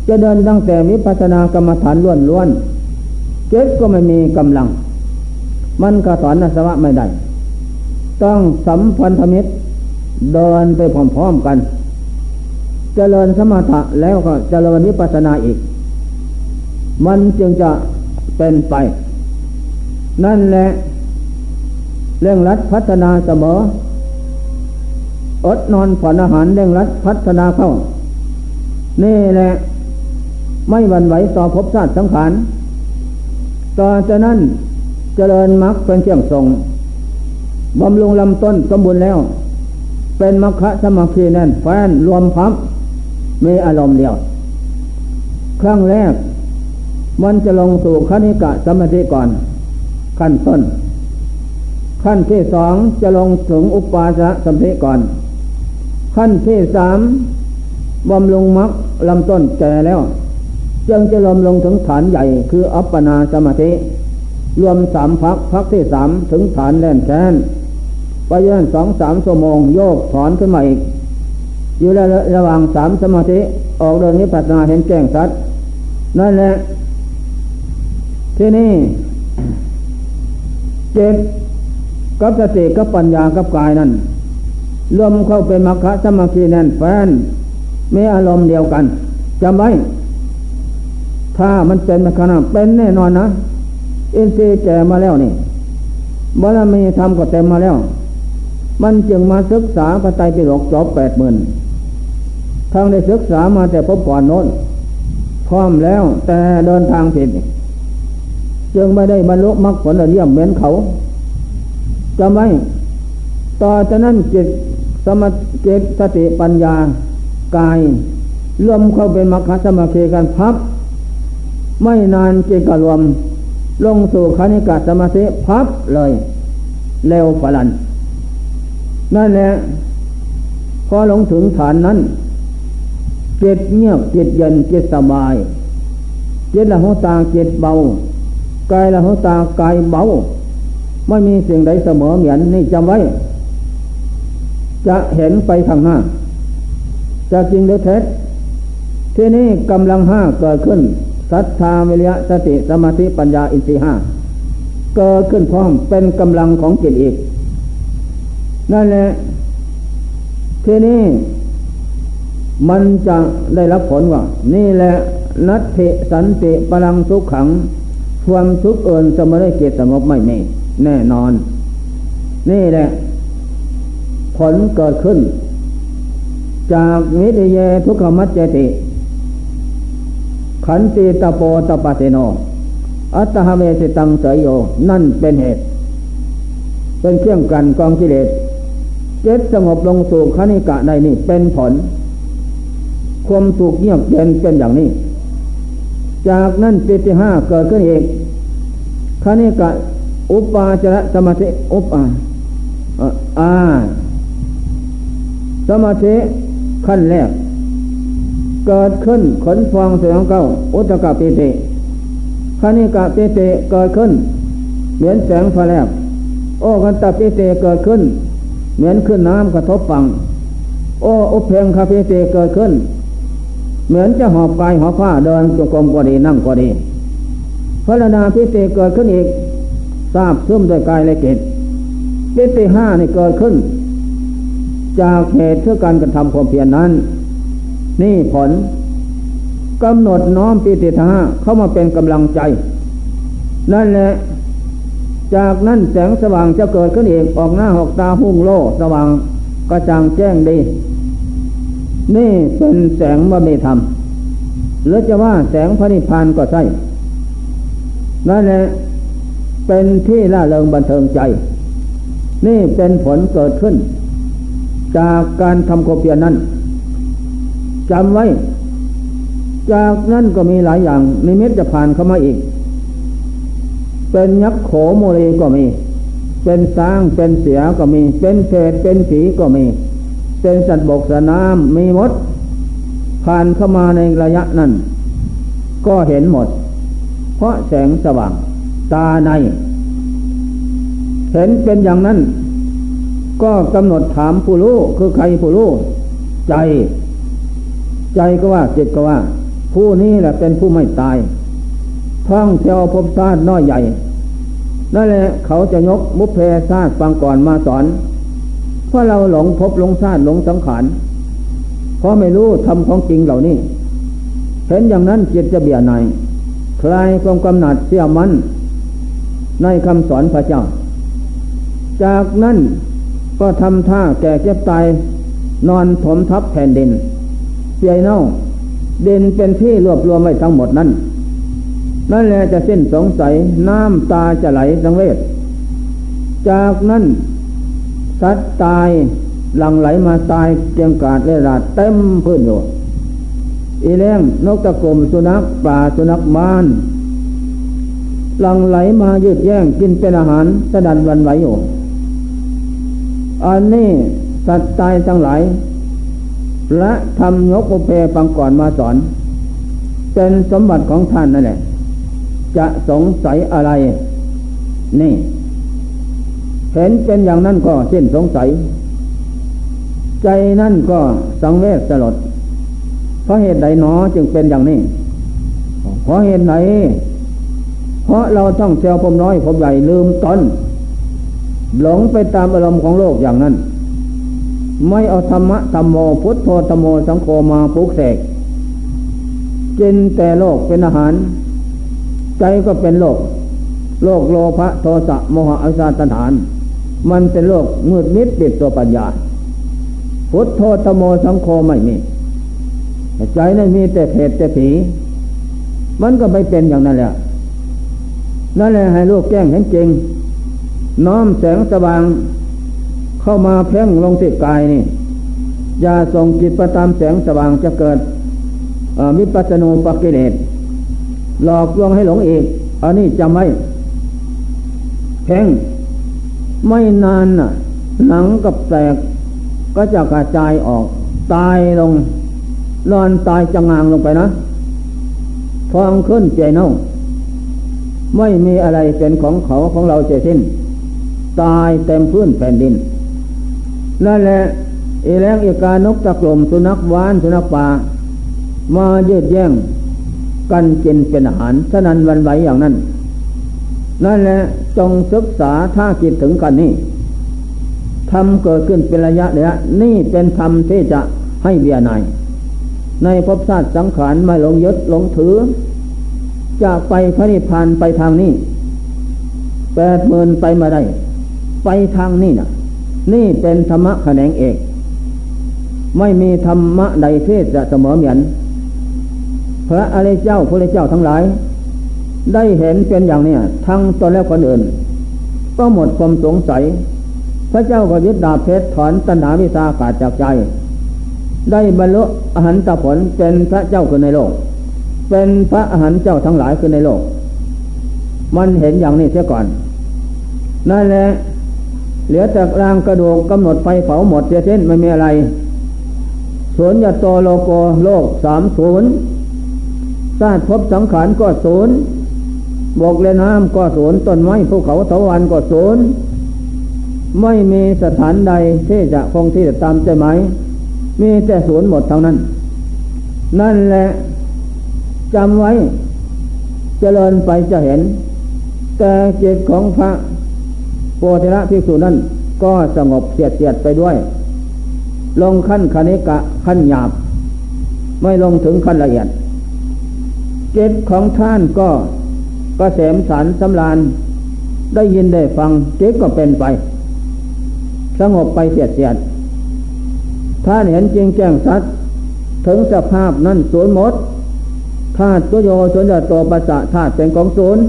จะเดินตั้งแต่มิปัสนากรรมฐานล้วนๆจิตก็ไม่มีกำลัง มันก็สอนอสวะไม่ได้ ต้องสัมพันธมิตร เดินไปพร้อมๆกันเจริญสมถะแล้วก็เจริญวิปัสนาอีก มันจึงจะเป็นไป นั่นแหละเร่งรัดพัฒนาเสมออดนอนผ่อนอาหารเร่งรัดพัฒนาเข้า นี่แหละไม่หวั่นไหวต่อภพชาติสังขารต่อจากนั้นเจริญมรรคเป็นเครื่องทรงบำรุงลำต้นสมบูรณ์แล้ว เป็นมรรคสมาธิแน่นแฟนรวมพับมีอารมณ์เดียว ครั้งแรก มันจะลงสู่คณิกะสมาธิก่อน ขั้นต้น ขั้นที่สองจะลงถึงอุปาสะสมาธิก่อน ขั้นที่สามบำรุงมรรคลำต้นแก่แล้ว จึงจะลมลงถึงฐานใหญ่คืออัปปนาสมาธิ รวมสามพักพักที่สามถึงฐานแล่นแค้น ไปยันสองสามชั่วโมงโยกถอนขึ้นมาอีก อยู่ระระหว่างสามสมาธิออกเดินนี้ปัจนาเห็นแจ้งสัดนั่นแหละ ที่นี่เจ็ดกับสติกับปัญญากับกายนั่นรวมเข้าเป็นมรรคสมาธิแน่นแฟนไมีอารมณ์เดียวกันจำไว้ ถ้ามันเป็นมขณะเป็นแน่นอนนะอินทรีย์แก่มาแล้วนี่บารมีธรรมก็เต็มมาแล้ว มันจึงมาศึกษาพระไตรปิฎกจบแปดหมื่นทางได้ศึกษามาแต่พบก่อนโน้นพร้อมแล้วแต่เดินทางผิดจึงไม่ได้บรรลุมรรคผลเยี่ยมเหมือนเขาจะไม่ต่อจากนั้นจิตสมาธิสติปัญญากายรวมเข้าเป็นมรรคสมาธิกันพับ ไม่นานจิตก็รวม ลงสู่คณิกาสมาธิพับเลย เร็วพลัน นั่นแหละพอลงถึงฐานนั้นเจิตเงียบจิตเย็นเจิตสบาย เจิตละหัวตาเจิตเบากายละหัวตากายเบาไม่มีสิ่งใดเสมอเหมือนนี่จำไว้ จะเห็นไปข้างหน้า จะจริงหรือเท็จที่นี่กำลังห้าเกิดขึ้นศรัทธาวิริยะสติสมาธิปัญญาอินทรีห้าเกิดขึ้นพร้อมเป็นกำลังของจิตอีก นั่นแหละทีนี้มันจะได้รับผลว่า นี่แหละนัตเถสันติพลังสุขขัง ความทุกข์เอินสมได้เกิดสงบไม่มีแน่นอน นี่แหละ ผลเกิดขึ้น จากวิทยทุกขมัจเจติ ขันติตโปตปะเตโน อัตหเวสิตังเสยโย นั่นเป็นเหตุ เป็นเครื่องกันกองกิเลส จ็ดสงบลงสู่คณิกะในนี่เป็นผล ความสุขเงียบเย็นเป็นอย่างนี้ จากนั้นปิติห้าเกิดขึ้นอีกคณิกะอุปาจระสมาธิอุปาอาสมาธิขั้นแรก เกิดขึ้นขนฟองสียงเก้า อุตกะปิติคณิกะปิติเกิดขึ้น เหมือนแสงไฟแลบโอกันตะปิติเกิดขึ้น เหมือนขึ้นน้ำกระทบฝั่ง โออุเพงคาปิติเกิดขึ้น เหมือนจะหอบกายหอบผ้าเดินจงกรมก็ดีนั่งก็ดีพระนาปิเตเกิดขึ้นอีกทราบซึมด้วยกายและจิตปิเตห้านี่เกิดขึ้น จากเหตุเพื่อการกระทำความเพียรนั้น นี่ผลกำหนดน้อมปิติทาเข้ามาเป็นกำลังใจ นั่นแหละ จากนั้นแสงสว่างจะเกิดขึ้นเองออกหน้าหอกตาหุ่งโลสว่างกระจ่างแจ้งดี นี่เป็นแสงว่าไม่ทำหรือจะว่าแสงพระนิพพานก็ใช่นั่นแหละเป็นที่ล่าเริงบันเทิงใจ นี่เป็นผลเกิดขึ้น จากการทำโคเพียนั้นจำไว้ จากนั้นก็มีหลายอย่างนเม็ดจะผ่านเข้ามาอีก เป็นยักษ์โขโมเลก็มี เป็นสร้างเป็นเสียก็มี เป็นเศษเป็นผีก็มี เป็นสัตว์บกสนามมีหมด ผ่านเข้ามาในระยะนั้น ก็เห็นหมด เพราะแสงสว่าง ตาใน เห็นเป็นอย่างนั้น ก็กำหนดถามผู้รู้คือใครผู้รู้ใจ ใจก็ว่าจิตก็ว่า ผู้นี้แหละเป็นผู้ไม่ตายท่องเที่ยวพบชาติน้อยใหญ่ นั่นแหละเขาจะยกมุพเพชาติฟังก่อนมาสอน เพราะเราหลงพบหลงชาติหลงสังขารเพราะไม่รู้ทำของจริงเหล่านี้เห็นอย่างนั้นจิตจะเบียดหน่ายคลายความกำหนัดเสียมันในคำสอนพระเจ้า จากนั้นก็ทำท่าแก่เก็บตายนอนถมทับแผ่นดินเสียเน่าเด่นเป็นที่รวบรวมไว้ทั้งหมดนั้น นั่นแหละจะสิ้นสงสัยน้ำตาจะไหลสังเวชจากนั้นสัตว์ตายหลังไหลมาตายเกียงกาดเลราดเต็มพื้นอยู่อีเล้งนกตะกรมสุนัขป่าสุนัขมานหลังไหลมายืดแย่งกินเป็นอาหารสะดันวันไหวอยู่อันนี้สัตว์ตายทั้งหลายและทำยกโอเพฟังก่อนมาสอน เป็นสมบัติของท่านนั่นแหละ จะสงสัยอะไร นี่ เห็นเป็นอย่างนั้นก็สิ้นสงสัย ใจนั่นก็สังเวชสลด เพราะเหตุใดหนอจึงเป็นอย่างนี้ เพราะเหตุไหน เพราะเราต้องเซลผมน้อยผมใหญ่ลืมตนหลงไปตามอารมณ์ของโลกอย่างนั้น ไม่เอาธรรมะธรรมโมพุทโธธรรมโมสังโฆมาปลุกเสกกินแต่โลกเป็นอาหาร ใจก็เป็นโลก โลกโลภะโทสะโมหะอสาตฐานมันเป็นโลกมืดมิดติดตัวปัญญา พุทโธธรรมโมสังโฆไม่มีใจนั้นมีแต่เพศแต่ผี มันก็ไม่เป็นอย่างนั้นแหละนั่นแหละให้ลูกแจ้งเห็นจริง น้อมแสงสว่าง เข้ามาเพ่งลงที่กายนี่ อย่าส่งจิตประตามแสงสว่างจะเกิดมิปัสนูปกิเลส หลอกลวงให้หลงอีกอันนี้จำไว้เพ่งไม่นานน่ะ หนังกับแตกก็จะกระจายออก ตายลงนอนตายจะงางลงไปนะฟองขึ้นใจเน่า ไม่มีอะไรเป็นของเขาของเราเจสิ้น ตายเต็มพื้นแผ่นดิน นั่นแหละอีแรงอีกานกตะกลมสุนัขวานสุนัขป่า มายืดแย่ง กันกินเป็นอาหารฉะนั้นวันไหวอย่างนั้น นั่นแหละจงศึกษาถ้าคิดถึงกันนี่ทำเกิดขึ้นเป็นระยะระยะนี่เป็นธรรมที่จะให้เบียนายในภพชาติสังขารไม่หลงยึดหลงถือจะไปพระนิพพานไปทางนี้แปดหมื่นไปมาได้ ไปทางนี้นะนี่เป็นธรรมะแขนงเอก ไม่มีธรรมะใดเทศจะเสมอเหมือน พระอริยเจ้าพระเจ้าทั้งหลาย ได้เห็นเป็นอย่างนี้ทั้งตนและคนอื่น ก็หมดความสงสัย พระเจ้าก็ยึดดาบเพชรถอนตัณหาวิสาขาดจากใจ ได้บรรลุอหันตผลเป็นพระเจ้าคือในโลก เป็นพระอหันเจ้าทั้งหลายคือในโลก มันเห็นอย่างนี้เสียก่อนนั่นแหละเหลือแต่ร่างกระดูกกำหนดไฟเผาหมดเสียเส้นไม่มีอะไรศูนย์ยโตโลโกโลกสามศูนย์ ชาติพบสังขารก็ศูนย์บกและน้ำก็ศูนย์ต้นไม้ภูเขาเถาวันก็ศูนย์ไม่มีสถานใดที่จะคงที่ตามใจไหม มีแต่ศูนย์หมดเท่านั้น นั่นแหละจำไว้เจริญไปจะเห็น แต่จิตของพระโพธิละภิกษุนั้นก็สงบเสียดเสียดไปด้วย ลงขั้นคณิกะขั้นหยาบ ไม่ลงถึงขั้นละเอียด จิตของท่านก็กระเสมสารสำรานได้ยินได้ฟังจิตก็เป็นไป สงบไปเสียดเสียดถ้านเห็นจริงแจ้งสัตว์ถึงสภาพนั้นสูญหมดธาตุตัวโยสุญญตัวปัสสะธาตุเป็นของศูนย์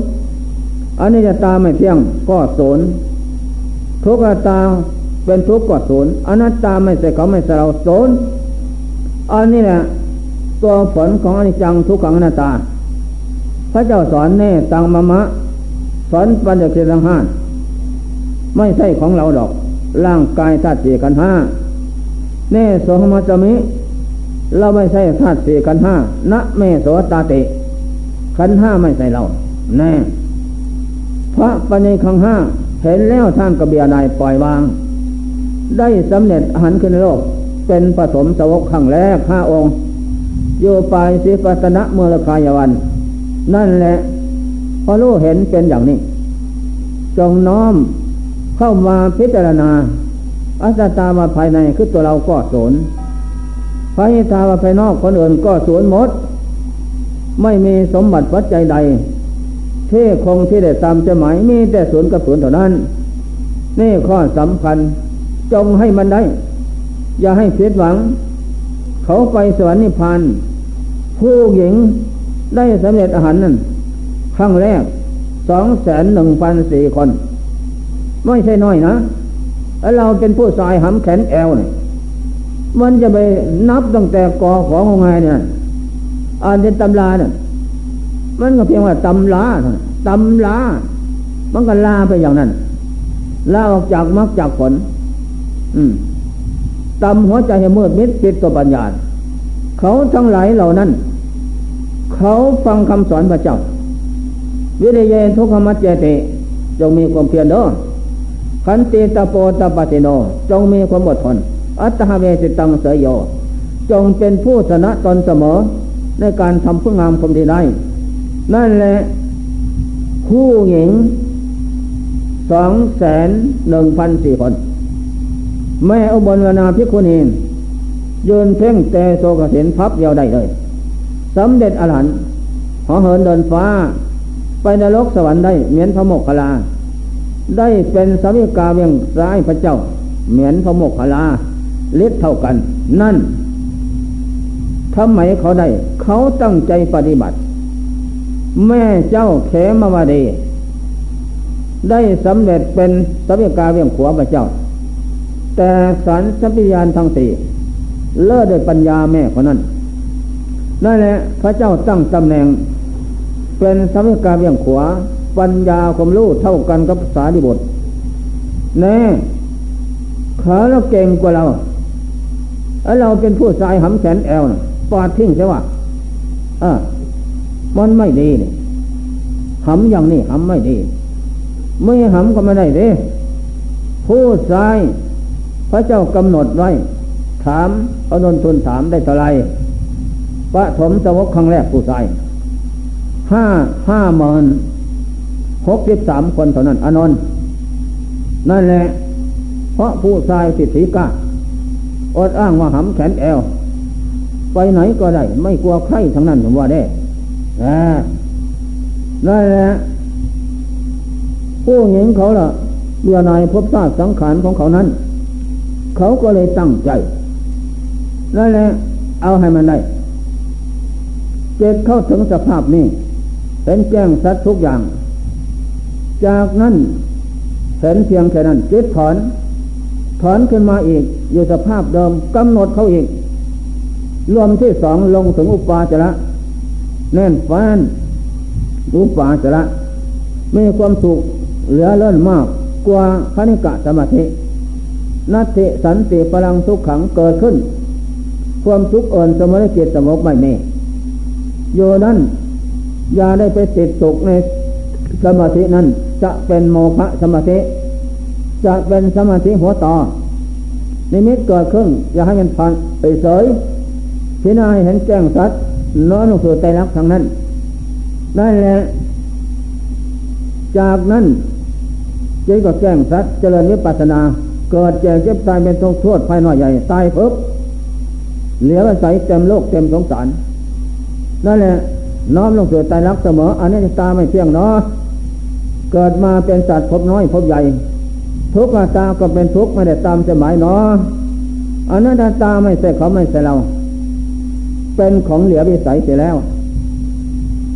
อันนี้จะตาไม่เที่ยงก็ศูนย์ทุกตาเป็นทุกข์ก็ศูนย์อนัตตาไม่ใช่เขาไม่ใช่เราศูนย์อันนี้แหละตัวผลของอนิจจังทุกขังอนัตตา พระเจ้าสอนเน่ตังมะมะ สอนปัญญาเกตังห้าไม่ใช่ของเราดอก ร่างกายธาตุสี่กันห้าเนโสหมัจมิ เราไม่ใช่ธาตุสี่ขันห้านะเมโสตาติ ขันห้าไม่ใช่เรา แน่ พระปัญญขังห้าเห็นแล้วท่านกระเบียนายปล่อยวาง ได้สำเร็จอาหารขึ้นโลก เป็นผสมสวกขั้งแรกห้าองค์ โยปายสิปัตนะเมรคายวัน นั่นแหละพอรู้เห็นเป็นอย่างนี้ จงน้อมเข้ามาพิจารณาอัตตามาภายในคือตัวเราก็สูญภายตามาภายนอกคนอื่นก็สูญหมด ไม่มีสมบัติปัจจัยใดที่คงที่ได้ตามจะหมายมีแต่ศูนย์กับศูนย์เท่านั้น นี่ข้อสำคัญจงให้มันได้ อย่าให้เสียหวัง เขาไปสวรรค์นิพพานผู้หญิง ได้สำเร็จอาหารนั่นครั้งแรกสองแสนหนึ่งพันสี่คน ไม่ใช่น้อยนะแล้วเราเป็นผู้ชายหำแขนแอวเนี่ยมันจะไปนับตั้งแต่กอของงไงเนี่ยอ่านเป็นตำราเนี่ยมันก็เพียงว่าตำลาตำลามันก็ลาไปอย่างนั้นลาออกจากมรรคจากผล อืมตำหัวใจให้มืดมิดปิดตัวปัญญาเขาทั้งหลายเหล่านั้น เขาฟังคำสอนพระเจ้า วิริยนทุกขมัจเจติจงมีความเพียรเด้อขันติตาโปตาปติโน จงมีความอดทน อัตหเวสิตังเสยโย จงเป็นผู้ชนะตนเสมอ ในการทำผู้งามความดีได้นั่นแหละผู้หญิงสองแสนหนึ่งพันสี่คน แม่อุบลวนาพิคุณียืนเพ่งแต่โซกสินพับเยาวได้เลย สำเร็จอรหันต์หอเหินเดินฟ้า ไปนรกสวรรค์ได้เหมือนพระโมกขลา ได้เป็นสาวิกาเวียงซ้ายพระเจ้า เหมือนพระโมกขลาเล็กเท่ากัน นั่นทำไมเขาได้ เขาตั้งใจปฏิบัติ แม่เจ้าเขมวดี ได้สำเร็จเป็นสัพกาเวียงขวาพระเจ้า แต่สารสัพยานทั้งสี่เลิศด้วยปัญญาแม่คนนั้น นั่นแหละพระเจ้าตั้งตำแหน่ง เป็นสัพการเวียงขวา ปัญญาความรู้เท่ากันกับสารีบุตรแน่เขาเราเก่งกว่าเราแล้วเราเป็นผู้ชายหำแขนแอลนะปาดทิ้งใช่ว่าอ่ามันไม่ดีนี่หำอย่างนี้หำไม่ดี ไม่หำก็ไม่ได้เด้ผู้ชายพระเจ้ากำหนดไว้ ถามอานนทุนถามได้เท่าไร ปะถมสวกครั้งแรกผู้ชายห้าห้าหมื่นหกสิบสามคนเท่านั้นอนนนั่นแหละ เพราะผู้ชายสิทธิกาอดอ้างว่าหำแขนแอว ไปไหนก็ได้ ไม่กลัวใครทั้งนั้นผมว่าได้นั่นแหละผู้หญิงเขาล่ะเบื่อนายพบซากสังขารของเขานั้น เขาก็เลยตั้งใจนั่นแหละเอาให้มันได้ เจ็ดเข้าถึงสภาพนี้ เป็นแจ้งสัตว์ทุกอย่าง จากนั้นเห็นเพียงแค่นั้นจิตถอน ถอนขึ้นมาอีก อยู่สภาพเดิมกำหนดเขาอีก รวมที่สองลงถึงอุปาจระแน่นฟ้านอุปาจระมีความสุขเหลือเลื่อนมากกว่าพนิกะสมาธินัตติสันติพลังทุกขังเกิดขึ้น ความทุกข์เอินสมรกิจสมบไม่มี โยนั้น อย่าได้ไปติดสุขในสมาธินั้น จะเป็นโมฆะสมาธิ จะเป็นสมาธิหัวต่อนิมิตเกิดขึ้นอย่าให้มันผ่านไปเสยพิจารณาเห็นแจ้งสัตว์น้อลงสู่ใจรักทางนั้นนั่นแหละจากนั้นจิตก็แจ้งสัตว์เจริญวิปัสนา เกิดแก่เจ็บตายเป็นทุกข์โทษภายนอกใหญ่ตายเพิ่เหลือใสเต็มโลกเต็มสงสาร นั่นแหละน้อมลงสู่ใจรักเสมออันนี้ตาไม่เที่ยงเนาะเกิดมาเป็นสัตว์พบน้อยพบใหญ่ ทุกตาก็เป็นทุกไม่ได้ตามจะหมายเนาะอันนั้นตาไม่ใช่เขาไม่ใช่เรา เป็นของเหลือวิสัยเสียแล้ว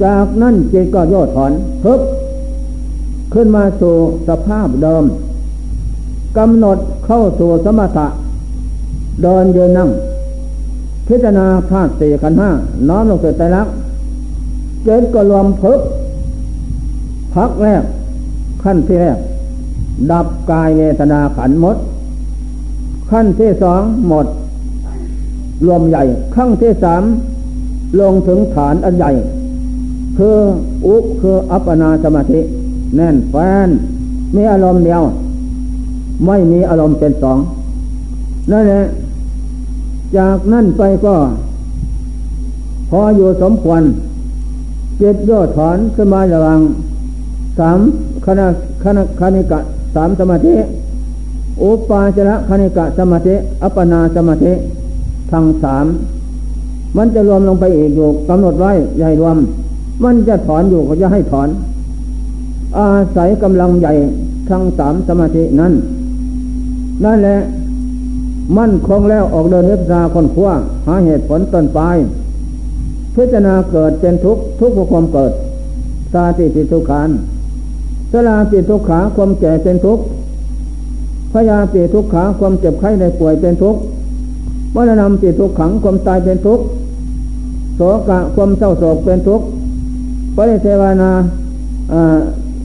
จากนั้นจิตก็ย่อถอนเพิบขึ้นมาสู่สภาพเดิมกำหนดเข้าสู่สมถะเดินยืนนั่ง พิจารณาธาตุสี่ขันห้าน้อมลงสู่ใจรักเจนก็รวมพึกพักแรก ขั้นที่แรก ดับกายเวทนาขันหมด ขั้นที่สองหมด รวมใหญ่ ขั้นที่สามลงถึงฐานอันใหญ่ คืออุคืออัปปนาสมาธิ แน่นแฟนมีอารมณ์เดียว ไม่มีอารมณ์เป็นสองนั่นแหละ จากนั่นไปก็ พออยู่สมควรเจ็ดย่อถอนขึ้นมาระวังสามคณะคณะคณิกะสามสมาธิอุปาจระคณิกะสมาธิอัปปนาสมาธิทั้งสามมันจะรวมลงไปอีกอยู่กำหนดไว้ใหญ่รวม มันจะถอนอยู่ก็จะให้ถอน อาศัยกำลังใหญ่ทั้งสามสมาธินั้นนั่นแหละ มั่นคงแล้วออกเดินเอฟซาคนขั้วหาเหตุผลต้นปลายพิจารณาเกิดเป็นทุกข์ทุกข์ความเกิดสาติปิทุกขานสลาปิทุกขาความแก่เป็นทุกข์พยาปิทุกขาความเจ็บไข้ในป่วยเป็นทุกข์มรณะปิทุกขังความตายเป็นทุกข์โสกะความเศร้าโศกเป็นทุกข์ปริเทวนา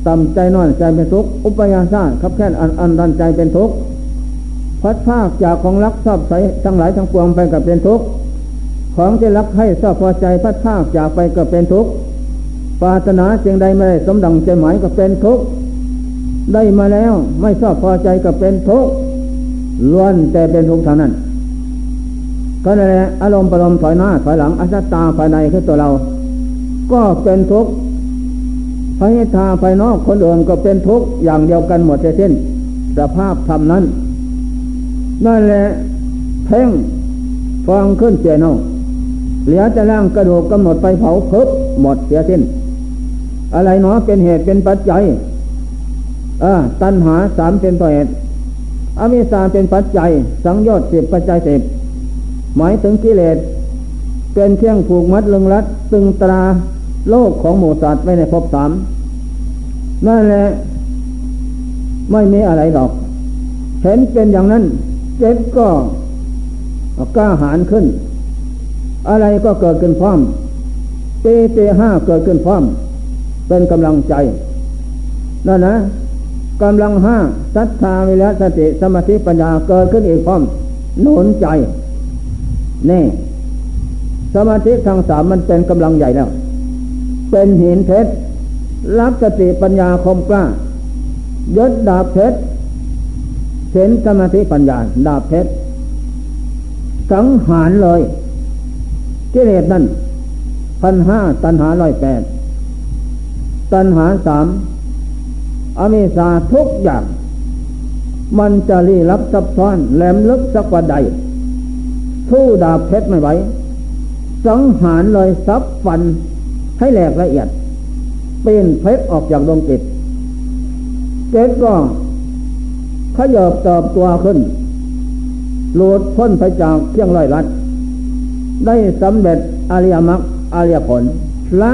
ต่ำใจน้อยใจเป็นทุกข์อุปยาสาขับแค่นอันอันดันใจเป็นทุกข์ พัดภาคจากของรักชอบใสทั้งหลายทั้งปวงไปกับเป็นทุกข์ของที่รักให้ชอบพอใจพัดภาคจากไปก็เป็นทุกข์ปรารถนาสิ่งใดไม่ได้สมดังใจหมายก็เป็นทุกข์ได้มาแล้วไม่ชอบพอใจก็เป็นทุกข์ล้วนแต่เป็นทุกข์เท่านั้นก็นั่นแหละอารมณ์ปรมถอยหน้าถอยหลังอสัตตาภายในคือตัวเรา ก็เป็นทุกข์ภายทาภายนอกคนอื่นก็เป็นทุกข์อย่างเดียวกันหมดเช่นสภาพธรรมนั้น นั่นแหละเพ่งฟังขึ้นเจนองเหลือแต่ร่างกระดูกกำหนดไปเผาเพิบหมดเสียสิ้น อะไรเนาะเป็นเหตุเป็นปัจจัยอ่าตัณหาสามเป็นตัวเหตุอวิสาเป็นปัจจัย สังโยชน์สิบปัจจัยสิบหมายถึงกิเลสเป็นเครื่องผูกมัดลึงรัดตึงตราโลกของหมูสัตว์ไว้ในภพสามนั่นแหละไม่มีอะไรหรอก เห็นเป็นอย่างนั้น เจ็ดก็กล้าหารขึ้น อะไรก็เกิดขึ้นพร้อมเตเตห้าเกิดขึ้นพร้อม เป็นกำลังใจนั่นนะกำลังห้าสัทธาวิริสติสมาธิปัญญาเกิดขึ้นอีกพร้อมหนุนใจนี่สมาธิทางสามมันเป็นกำลังใหญ่แล้ว เป็นหินเพชรรับสติปัญญาคมกล้ายศดาบเพชร เห็นสมาธิปัญญา ดาบเพชรสังหารเลยกิเลสนั่นพันห้าตันหาร้อยแปดตันหาสามอเมสาทุกอย่าง มันจะรีรับซับซ้อนแหลมลึกสักว่าใด สู้ดาบเพชรไม่ไหวสังหารเลยซับฟันให้แหลกละเอียด เป็นเพชรออกจากดวงจิตเจ็ดก็ ขยบตอบตัวขึ้น หลุดพ้นไปจากเครื่องร้อยลัด ได้สำเร็จอริยมรรคอริยผลละ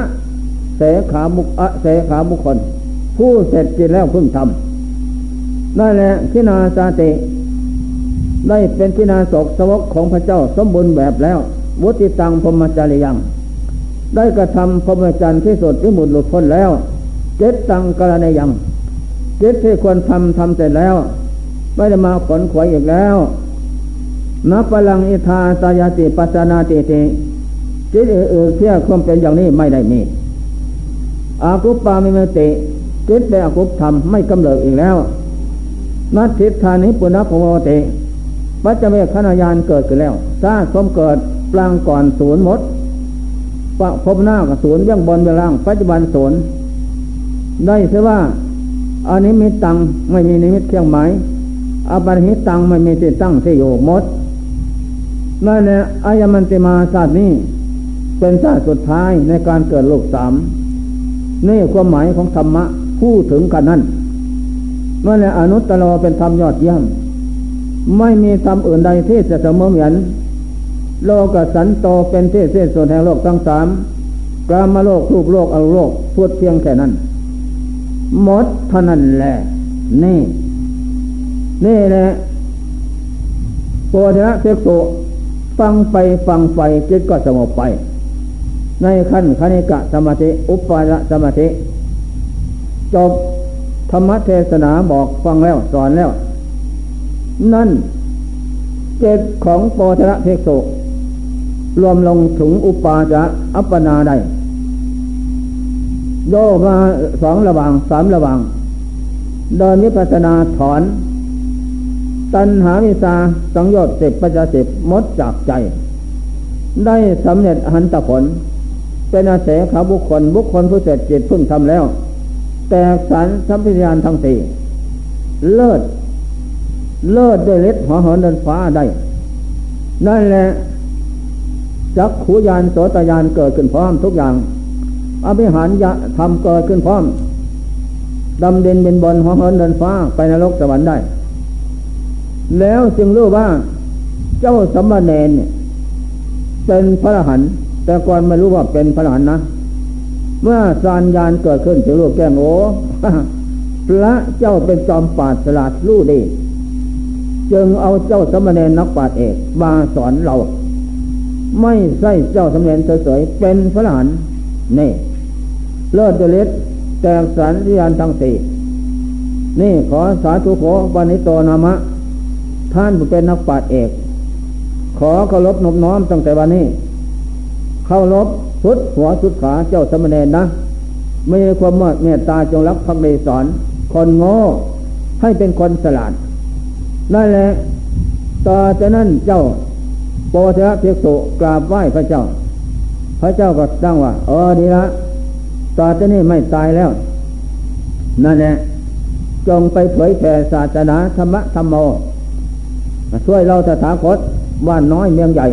เสขาบุคเสขาบุคคล ผู้เสร็จจิตแล้วพึ่งทำนั่นแหละขินาสาติ ได้เป็นขินาศกสวกของพระเจ้าสมบูรณ์แบบแล้ว วุติตังพมจาริยัง ได้กระทำพรมจรรย์ที่สุดที่หมุดหลุดพ้นแล้ว เจตตังกรณียังเจตที่ควรทำทำเสร็จแล้ว ไม่ได้มาขนขวยอีกแล้วนับพลังอิทาสายติปัสนาติติจิตเอือเที่ยความเป็นอย่างนี้ไม่ได้มี อากุปปามิเมติจิตเป็นอากุปธรรมไม่กำเริบอีกแล้ว นัตถิธานิปุณพโมติปัจเจเมขณายานเกิดขึ้นแล้วสร้างสมเกิดปลางก่อนศูนย์มดปะพบหน้ากับศูนย์ยังบนเวลาง ปัจจุบันศูนย์ได้เสียว่าอันนี้มีตังไม่มีนิมิตเครื่องหมาย อปริหิตังไม่มีที่ตั้งที่อยู่มดนั่นแหละอายมันติมาศาสตร์นี้ เป็นศาสตร์สุดท้ายในการเกิดโลกสามนี่ความหมายของธรรมะพูดถึงกันนั้นนั่นแหละอนุตตรเป็นธรรมยอดเยี่ยม ไม่มีธรรมอื่นใดที่จะเสมอเหมือนโลกสันโตเป็นที่เส้นส่วนแห่งโลกทั้งสามกามโลกรูปโลกอรูโลกพูดเพียงแค่นั้น หมดเท่านั้นแหละนี่ นี่แหละโพธิะเสกโตฟังไปฟังไปจิตก็สงบไป ในขั้นคณิกะสมาธิอุปาระสมาธิจบธรรมเทศนาบอกฟังแล้วสอนแล้ว นั่นเจตของโปธระเทกโสรวมลงถึงอุปาจะอัปปนาได้โยมาสองระวางสามระวางเดินวิปัสนาถอน ตัณหาวิสาสังโยชน์สิบปัจจสิบมดจากใจ ได้สำเร็จหันตะผล เป็นอาเสขาบุคคล บุคคลผู้เสร็จจิตพึ่งทำแล้ว แต่สารสัมพิญานทั้งสี่เลิศ เลิศด้วยเล็ดหัวหอนเดินฟ้าได้นั่นแหละจักขูยานโสตยานเกิดขึ้นพร้อมทุกอย่างอภิหารยะทำเกิดขึ้นพร้อมดำเด่นเป็นบนหัวหอนเดินฟ้าไปนรกสวรรค์ได้ แล้วจึงรู้ว่า เจ้าสมณเณรเนี่ย เป็นพระอรหันต์แต่ก่อนไม่รู้ว่าเป็นพระอรหันต์นะเมื่อสานยานเกิดขึ้นถึงลูกแก้งโอพระเจ้าเป็นจอมปราดสลาดรู้ดี จึงเอาเจ้าสมณเณรนักปราดเอกมาสอนเรา ไม่ใช่เจ้าสมณเณรเฉยๆเป็นพระหลานนี่เลิศเดลิศแตกสันยานทั้งสี่นี่ขอสาธุขอปณิโตนามะ ท่านเป็นนักปราชญ์เอก ขอเคารพนบน้อมตั้งแต่วันนี้เข้ารบสุดหัวสุดขาเจ้าสมณเณรนะ ไม่มีความเมตตาจงรักพักดีสอน คนโง่ให้เป็นคนสลาดนั่นแหละต่อจากนั้นเจ้าโปเทระเพียกสุกราบไหว้พระเจ้า พระเจ้าก็ตั้งว่าเออดีละต่อจากนี้ไม่ตายแล้ว นั่นแหละจงไปเผยแผ่ศาสนาธรรมะธรรมโม ช่วยเราตถาคตว่านน้อยเมืองใหญ่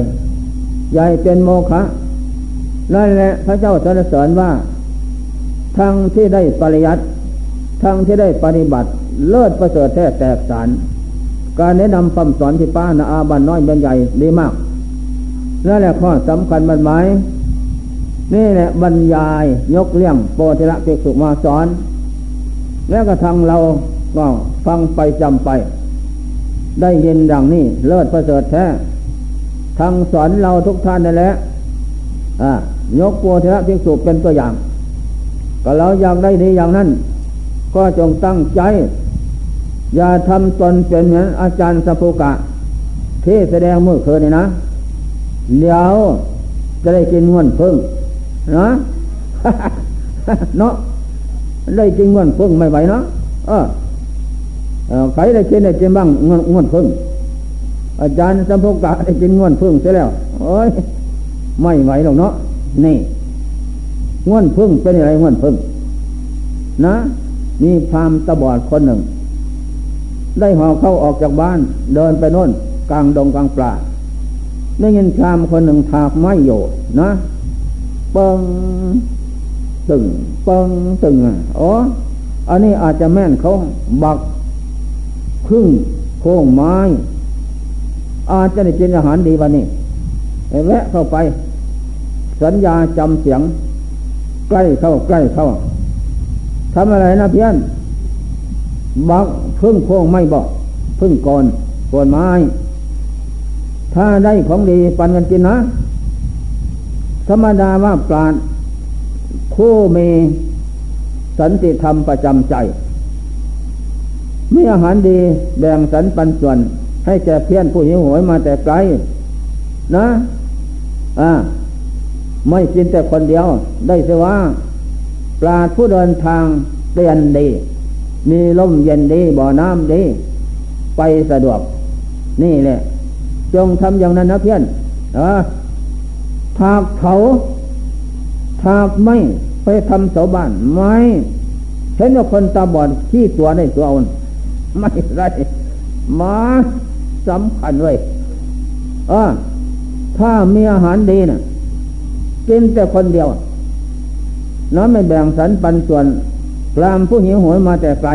ใหญ่เป็นโมฆะนั่นแหละพระเจ้าสรรเสริญว่า ทั้งที่ได้ปริยัติทั้งที่ได้ปฏิบัติ เลิศประเสริฐแท้แตกสาร การแนะนำคำสอนที่ป้านาอาบันน้อยเมืองใหญ่ดีมากนั่นแหละข้อสำคัญมันหมายนี่แหละบรรยายยกเลี้ยงโปธิระเกสุมาสอน แล้วก็ทางเราก็ฟังไปจำไป ได้ยินดังนี้ เลิศประเสริฐแท้ทางสอนเราทุกท่านนั่นแหละยกโพธิภิกษุเป็นตัวอย่าง ก็เราอยากได้ดีอย่างนั้น ก็จงตั้งใจ อย่าทำตนเป็นเหมือนอาจารย์สัพุกะ ที่แสดงเมื่อคืนนี่นะเดี๋ยวจะได้กินเงินพึ่งนะเนาะได้กินเงินพึ่งไม่ไหวเนาะเออ ใครได้กินได้กินบ้างเงินงินพึ่ง อาจารย์สัมภกะได้กินเงินพึ่งเสียแล้วโอ้ยไม่ไหวหรอกเนาะนี่เงินพึ่งเป็นอะไรเงินพึ่ง นะ มีพามตะบอดคนหนึ่ง ได้ห่อเข้าออกจากบ้าน เดินไปโน่น กลางดงกลางปลาได้ยินชามคนหนึ่งถากไม้โยนะเปิงตึงเปิงตึงอ๋ออันนี้อาจจะแม่นเขาบัก ครึ่งโค้งไม้ อาจจะได้กินอาหารดีวันนี้แวะเข้าไป สัญญาจำเสียง ใกล้เข้าใกล้เข้าทำอะไรนะเพี้ยนบักพึ่งโค้งไม่บอกพึ่งก่อนก่อนไม้ ถ้าได้ของดีปันกันกินนะ ธรรมดาว่าปราดผู้มีสันติธรรมประจำใจ มีอาหารดีแบ่งสรรปันส่วน ให้แก่เพี้ยนผู้หิวโหยมาแต่ไกล นะอ่าไม่กินแต่คนเดียว ได้เสว่า ปราดผู้เดินทางเตียนดี มีลมเย็นดีบ่อน้ำดี ไปสะดวก นี่แหละ จงทำอย่างนั้นนะเพี้ยนอถากเขาถากไม่ไปทำเสาบ้านไม่เห็นว่าคนตาบอดขี้ตัวในตัวอ่อน ไม่ไรมาสำคัญเว้ยอถ้ามีอาหารดีนะ่ะ กินแต่คนเดียวน้ำไม่แบ่งสรรปันส่วนกลามผู้หิวโหยมาแต่ไกล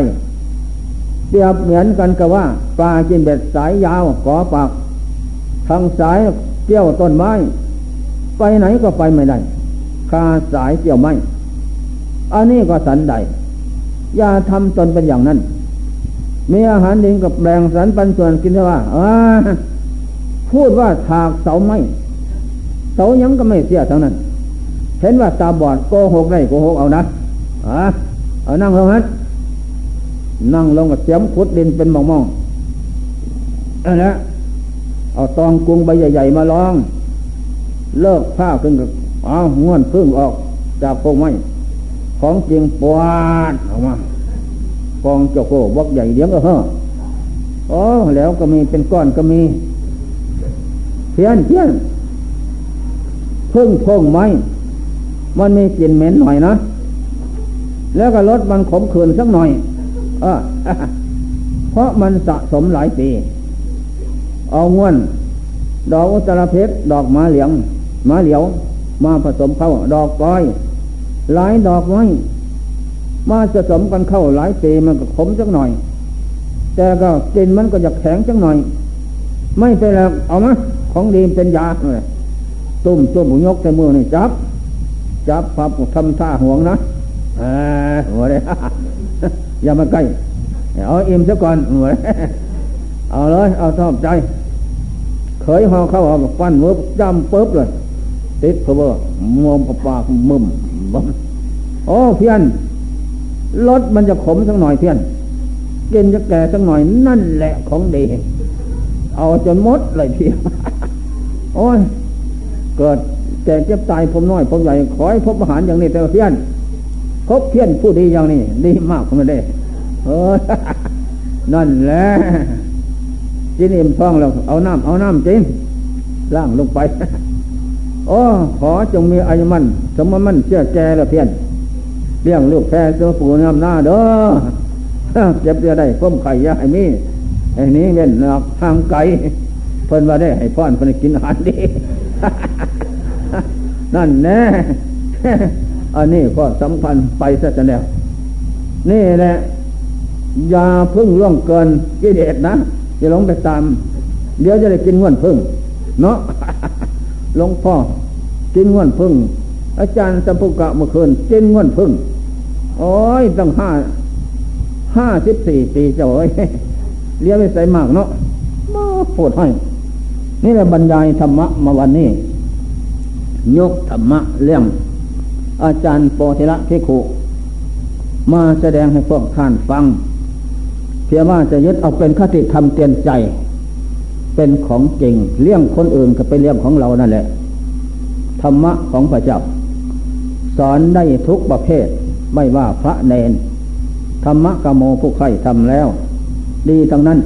เปรียบเหมือนกันกับว่าปลากินเบ็ดสายยาวขอปาก ทางสายเกี่ยวต้นไม้ ไปไหนก็ไปไม่ได้คาสายเกี่ยวไม้อันนี้ก็สันใดอย่าทำตนเป็นอย่างนั้น มีอาหารดิงกับแบ่งสันปันส่วนกินได้ว่าพูดว่าถากเสาไม้เสายังก็ไม่เสียเทั้งนั้นเห็นว่าตาบอดโกหกได้โกหกเอานะอ่าเอานั่งลงฮะนั่งลงกับเสียมขุดดินเป็นมองมองอันนี้เอาตองกุ้งใบใหญ่ๆมาลอง เลิกผ้าขึ้นกับเอาง่วนพึ่งออกจากโพงไม้ของจริงปวดออกมา ฟองเจ้าโกบกใหญ่เดียวก็เฮ้ออ๋อแล้วก็มีเป็นก้อนก็มีเพี้ยนเพี้ยนพึ่งพงไม้มันมีกลิ่นเหม็นหน่อยนะ แล้วก็ลดมันขมขื่นสักหน่อยเออเพราะมันสะสมหลายปี เอาง่วน ดอกอุตรเพชรดอกมาเหลียงมาเหลียว มาผสมเข้าดอกก้อย หลายดอกไม้ มาผสมกันเข้าหลายปีมันก็ขมสักหน่อย แต่ก็กินมันก็จะแข็งสักหน่อย ไม่เป็นไรเอามาของดีเป็นยาเลยตุ้มตุ้มยกแต่มือนี่จับ จับพับทำท่าห่วงนะเอ่าหัวเลยอย่ามาใกล้เอาอิ่มซะก่อนหัวเอาเลย เอาชอบใจ เคยหอเข้าเอาฟันมือจ้ำปุ๊บเลย ติดเพอมอมปากมึมบึมโอ้เพี้ยน รสมันจะขมสักหน่อยเพี้ยนกินจะแก่สักหน่อยนั่นแหละของดี เอาจนมดเลยเพี้ยนโอ้ย เกิดแก่เจ็บตายผมน้อยผมใหญ่ขอให้พบอาหารอย่างนี้แต่เพี้ยนพบเพี้ยนผู้ดีอย่างนี้ดีมากผมไม่ได้เออนั่นแหละจินอิ่มท้องแล้วเอาน้ำเอาน้ำจินล่างลงไปโอ้ขอจงมีอายุมันสมมันเชื่อแก่ละเพี้ยน เลี้ยงลูกแพ้ตัวปู่งามหน้าเด้อเจ็บจะได้ก้มไข่ยาไอ้มีไอ้นี้เว้นหนักห้ามไก่เพิ่นว่าได้ให้พ่อนเพิ่นกินอาหารดี นั่นแน่อันนี้ก็สำคัญไปซะจะแล้ว นี่แหละอย่าพึ่งล่วงเกินกิเลสนะจะหลงไปตาม เดี๋ยวจะได้กินง่วนพึ่ง เนาะหลวงพ่อกินง่วนพึ่ง อาจารย์สัมภุกะเมื่อคืนกินง่วนพึ่ง โอ้ยตั้งห้าห้าสิบสี่ปีเจ้าเอ้ยเลี้ยงไปใส่มากเนาะมาปวดให้นี่แหละบรรยายธรรมะมาวันนี้ ยกธรรมะเรื่อง อาจารย์โปธิละพิคุมาแสดงให้พวกท่านฟัง เพียงว่าจะยึดเอาเป็นคติธรรมเตือนใจ เป็นของจริงเลี้ยงคนอื่นก็เป็นเรื่องของเรานั่นแหละธรรมะของพระเจ้า สอนได้ทุกประเภท ไม่ว่าพระเนนธรรมะกโมผู้ใครทำแล้ว ดีทั้งนั้น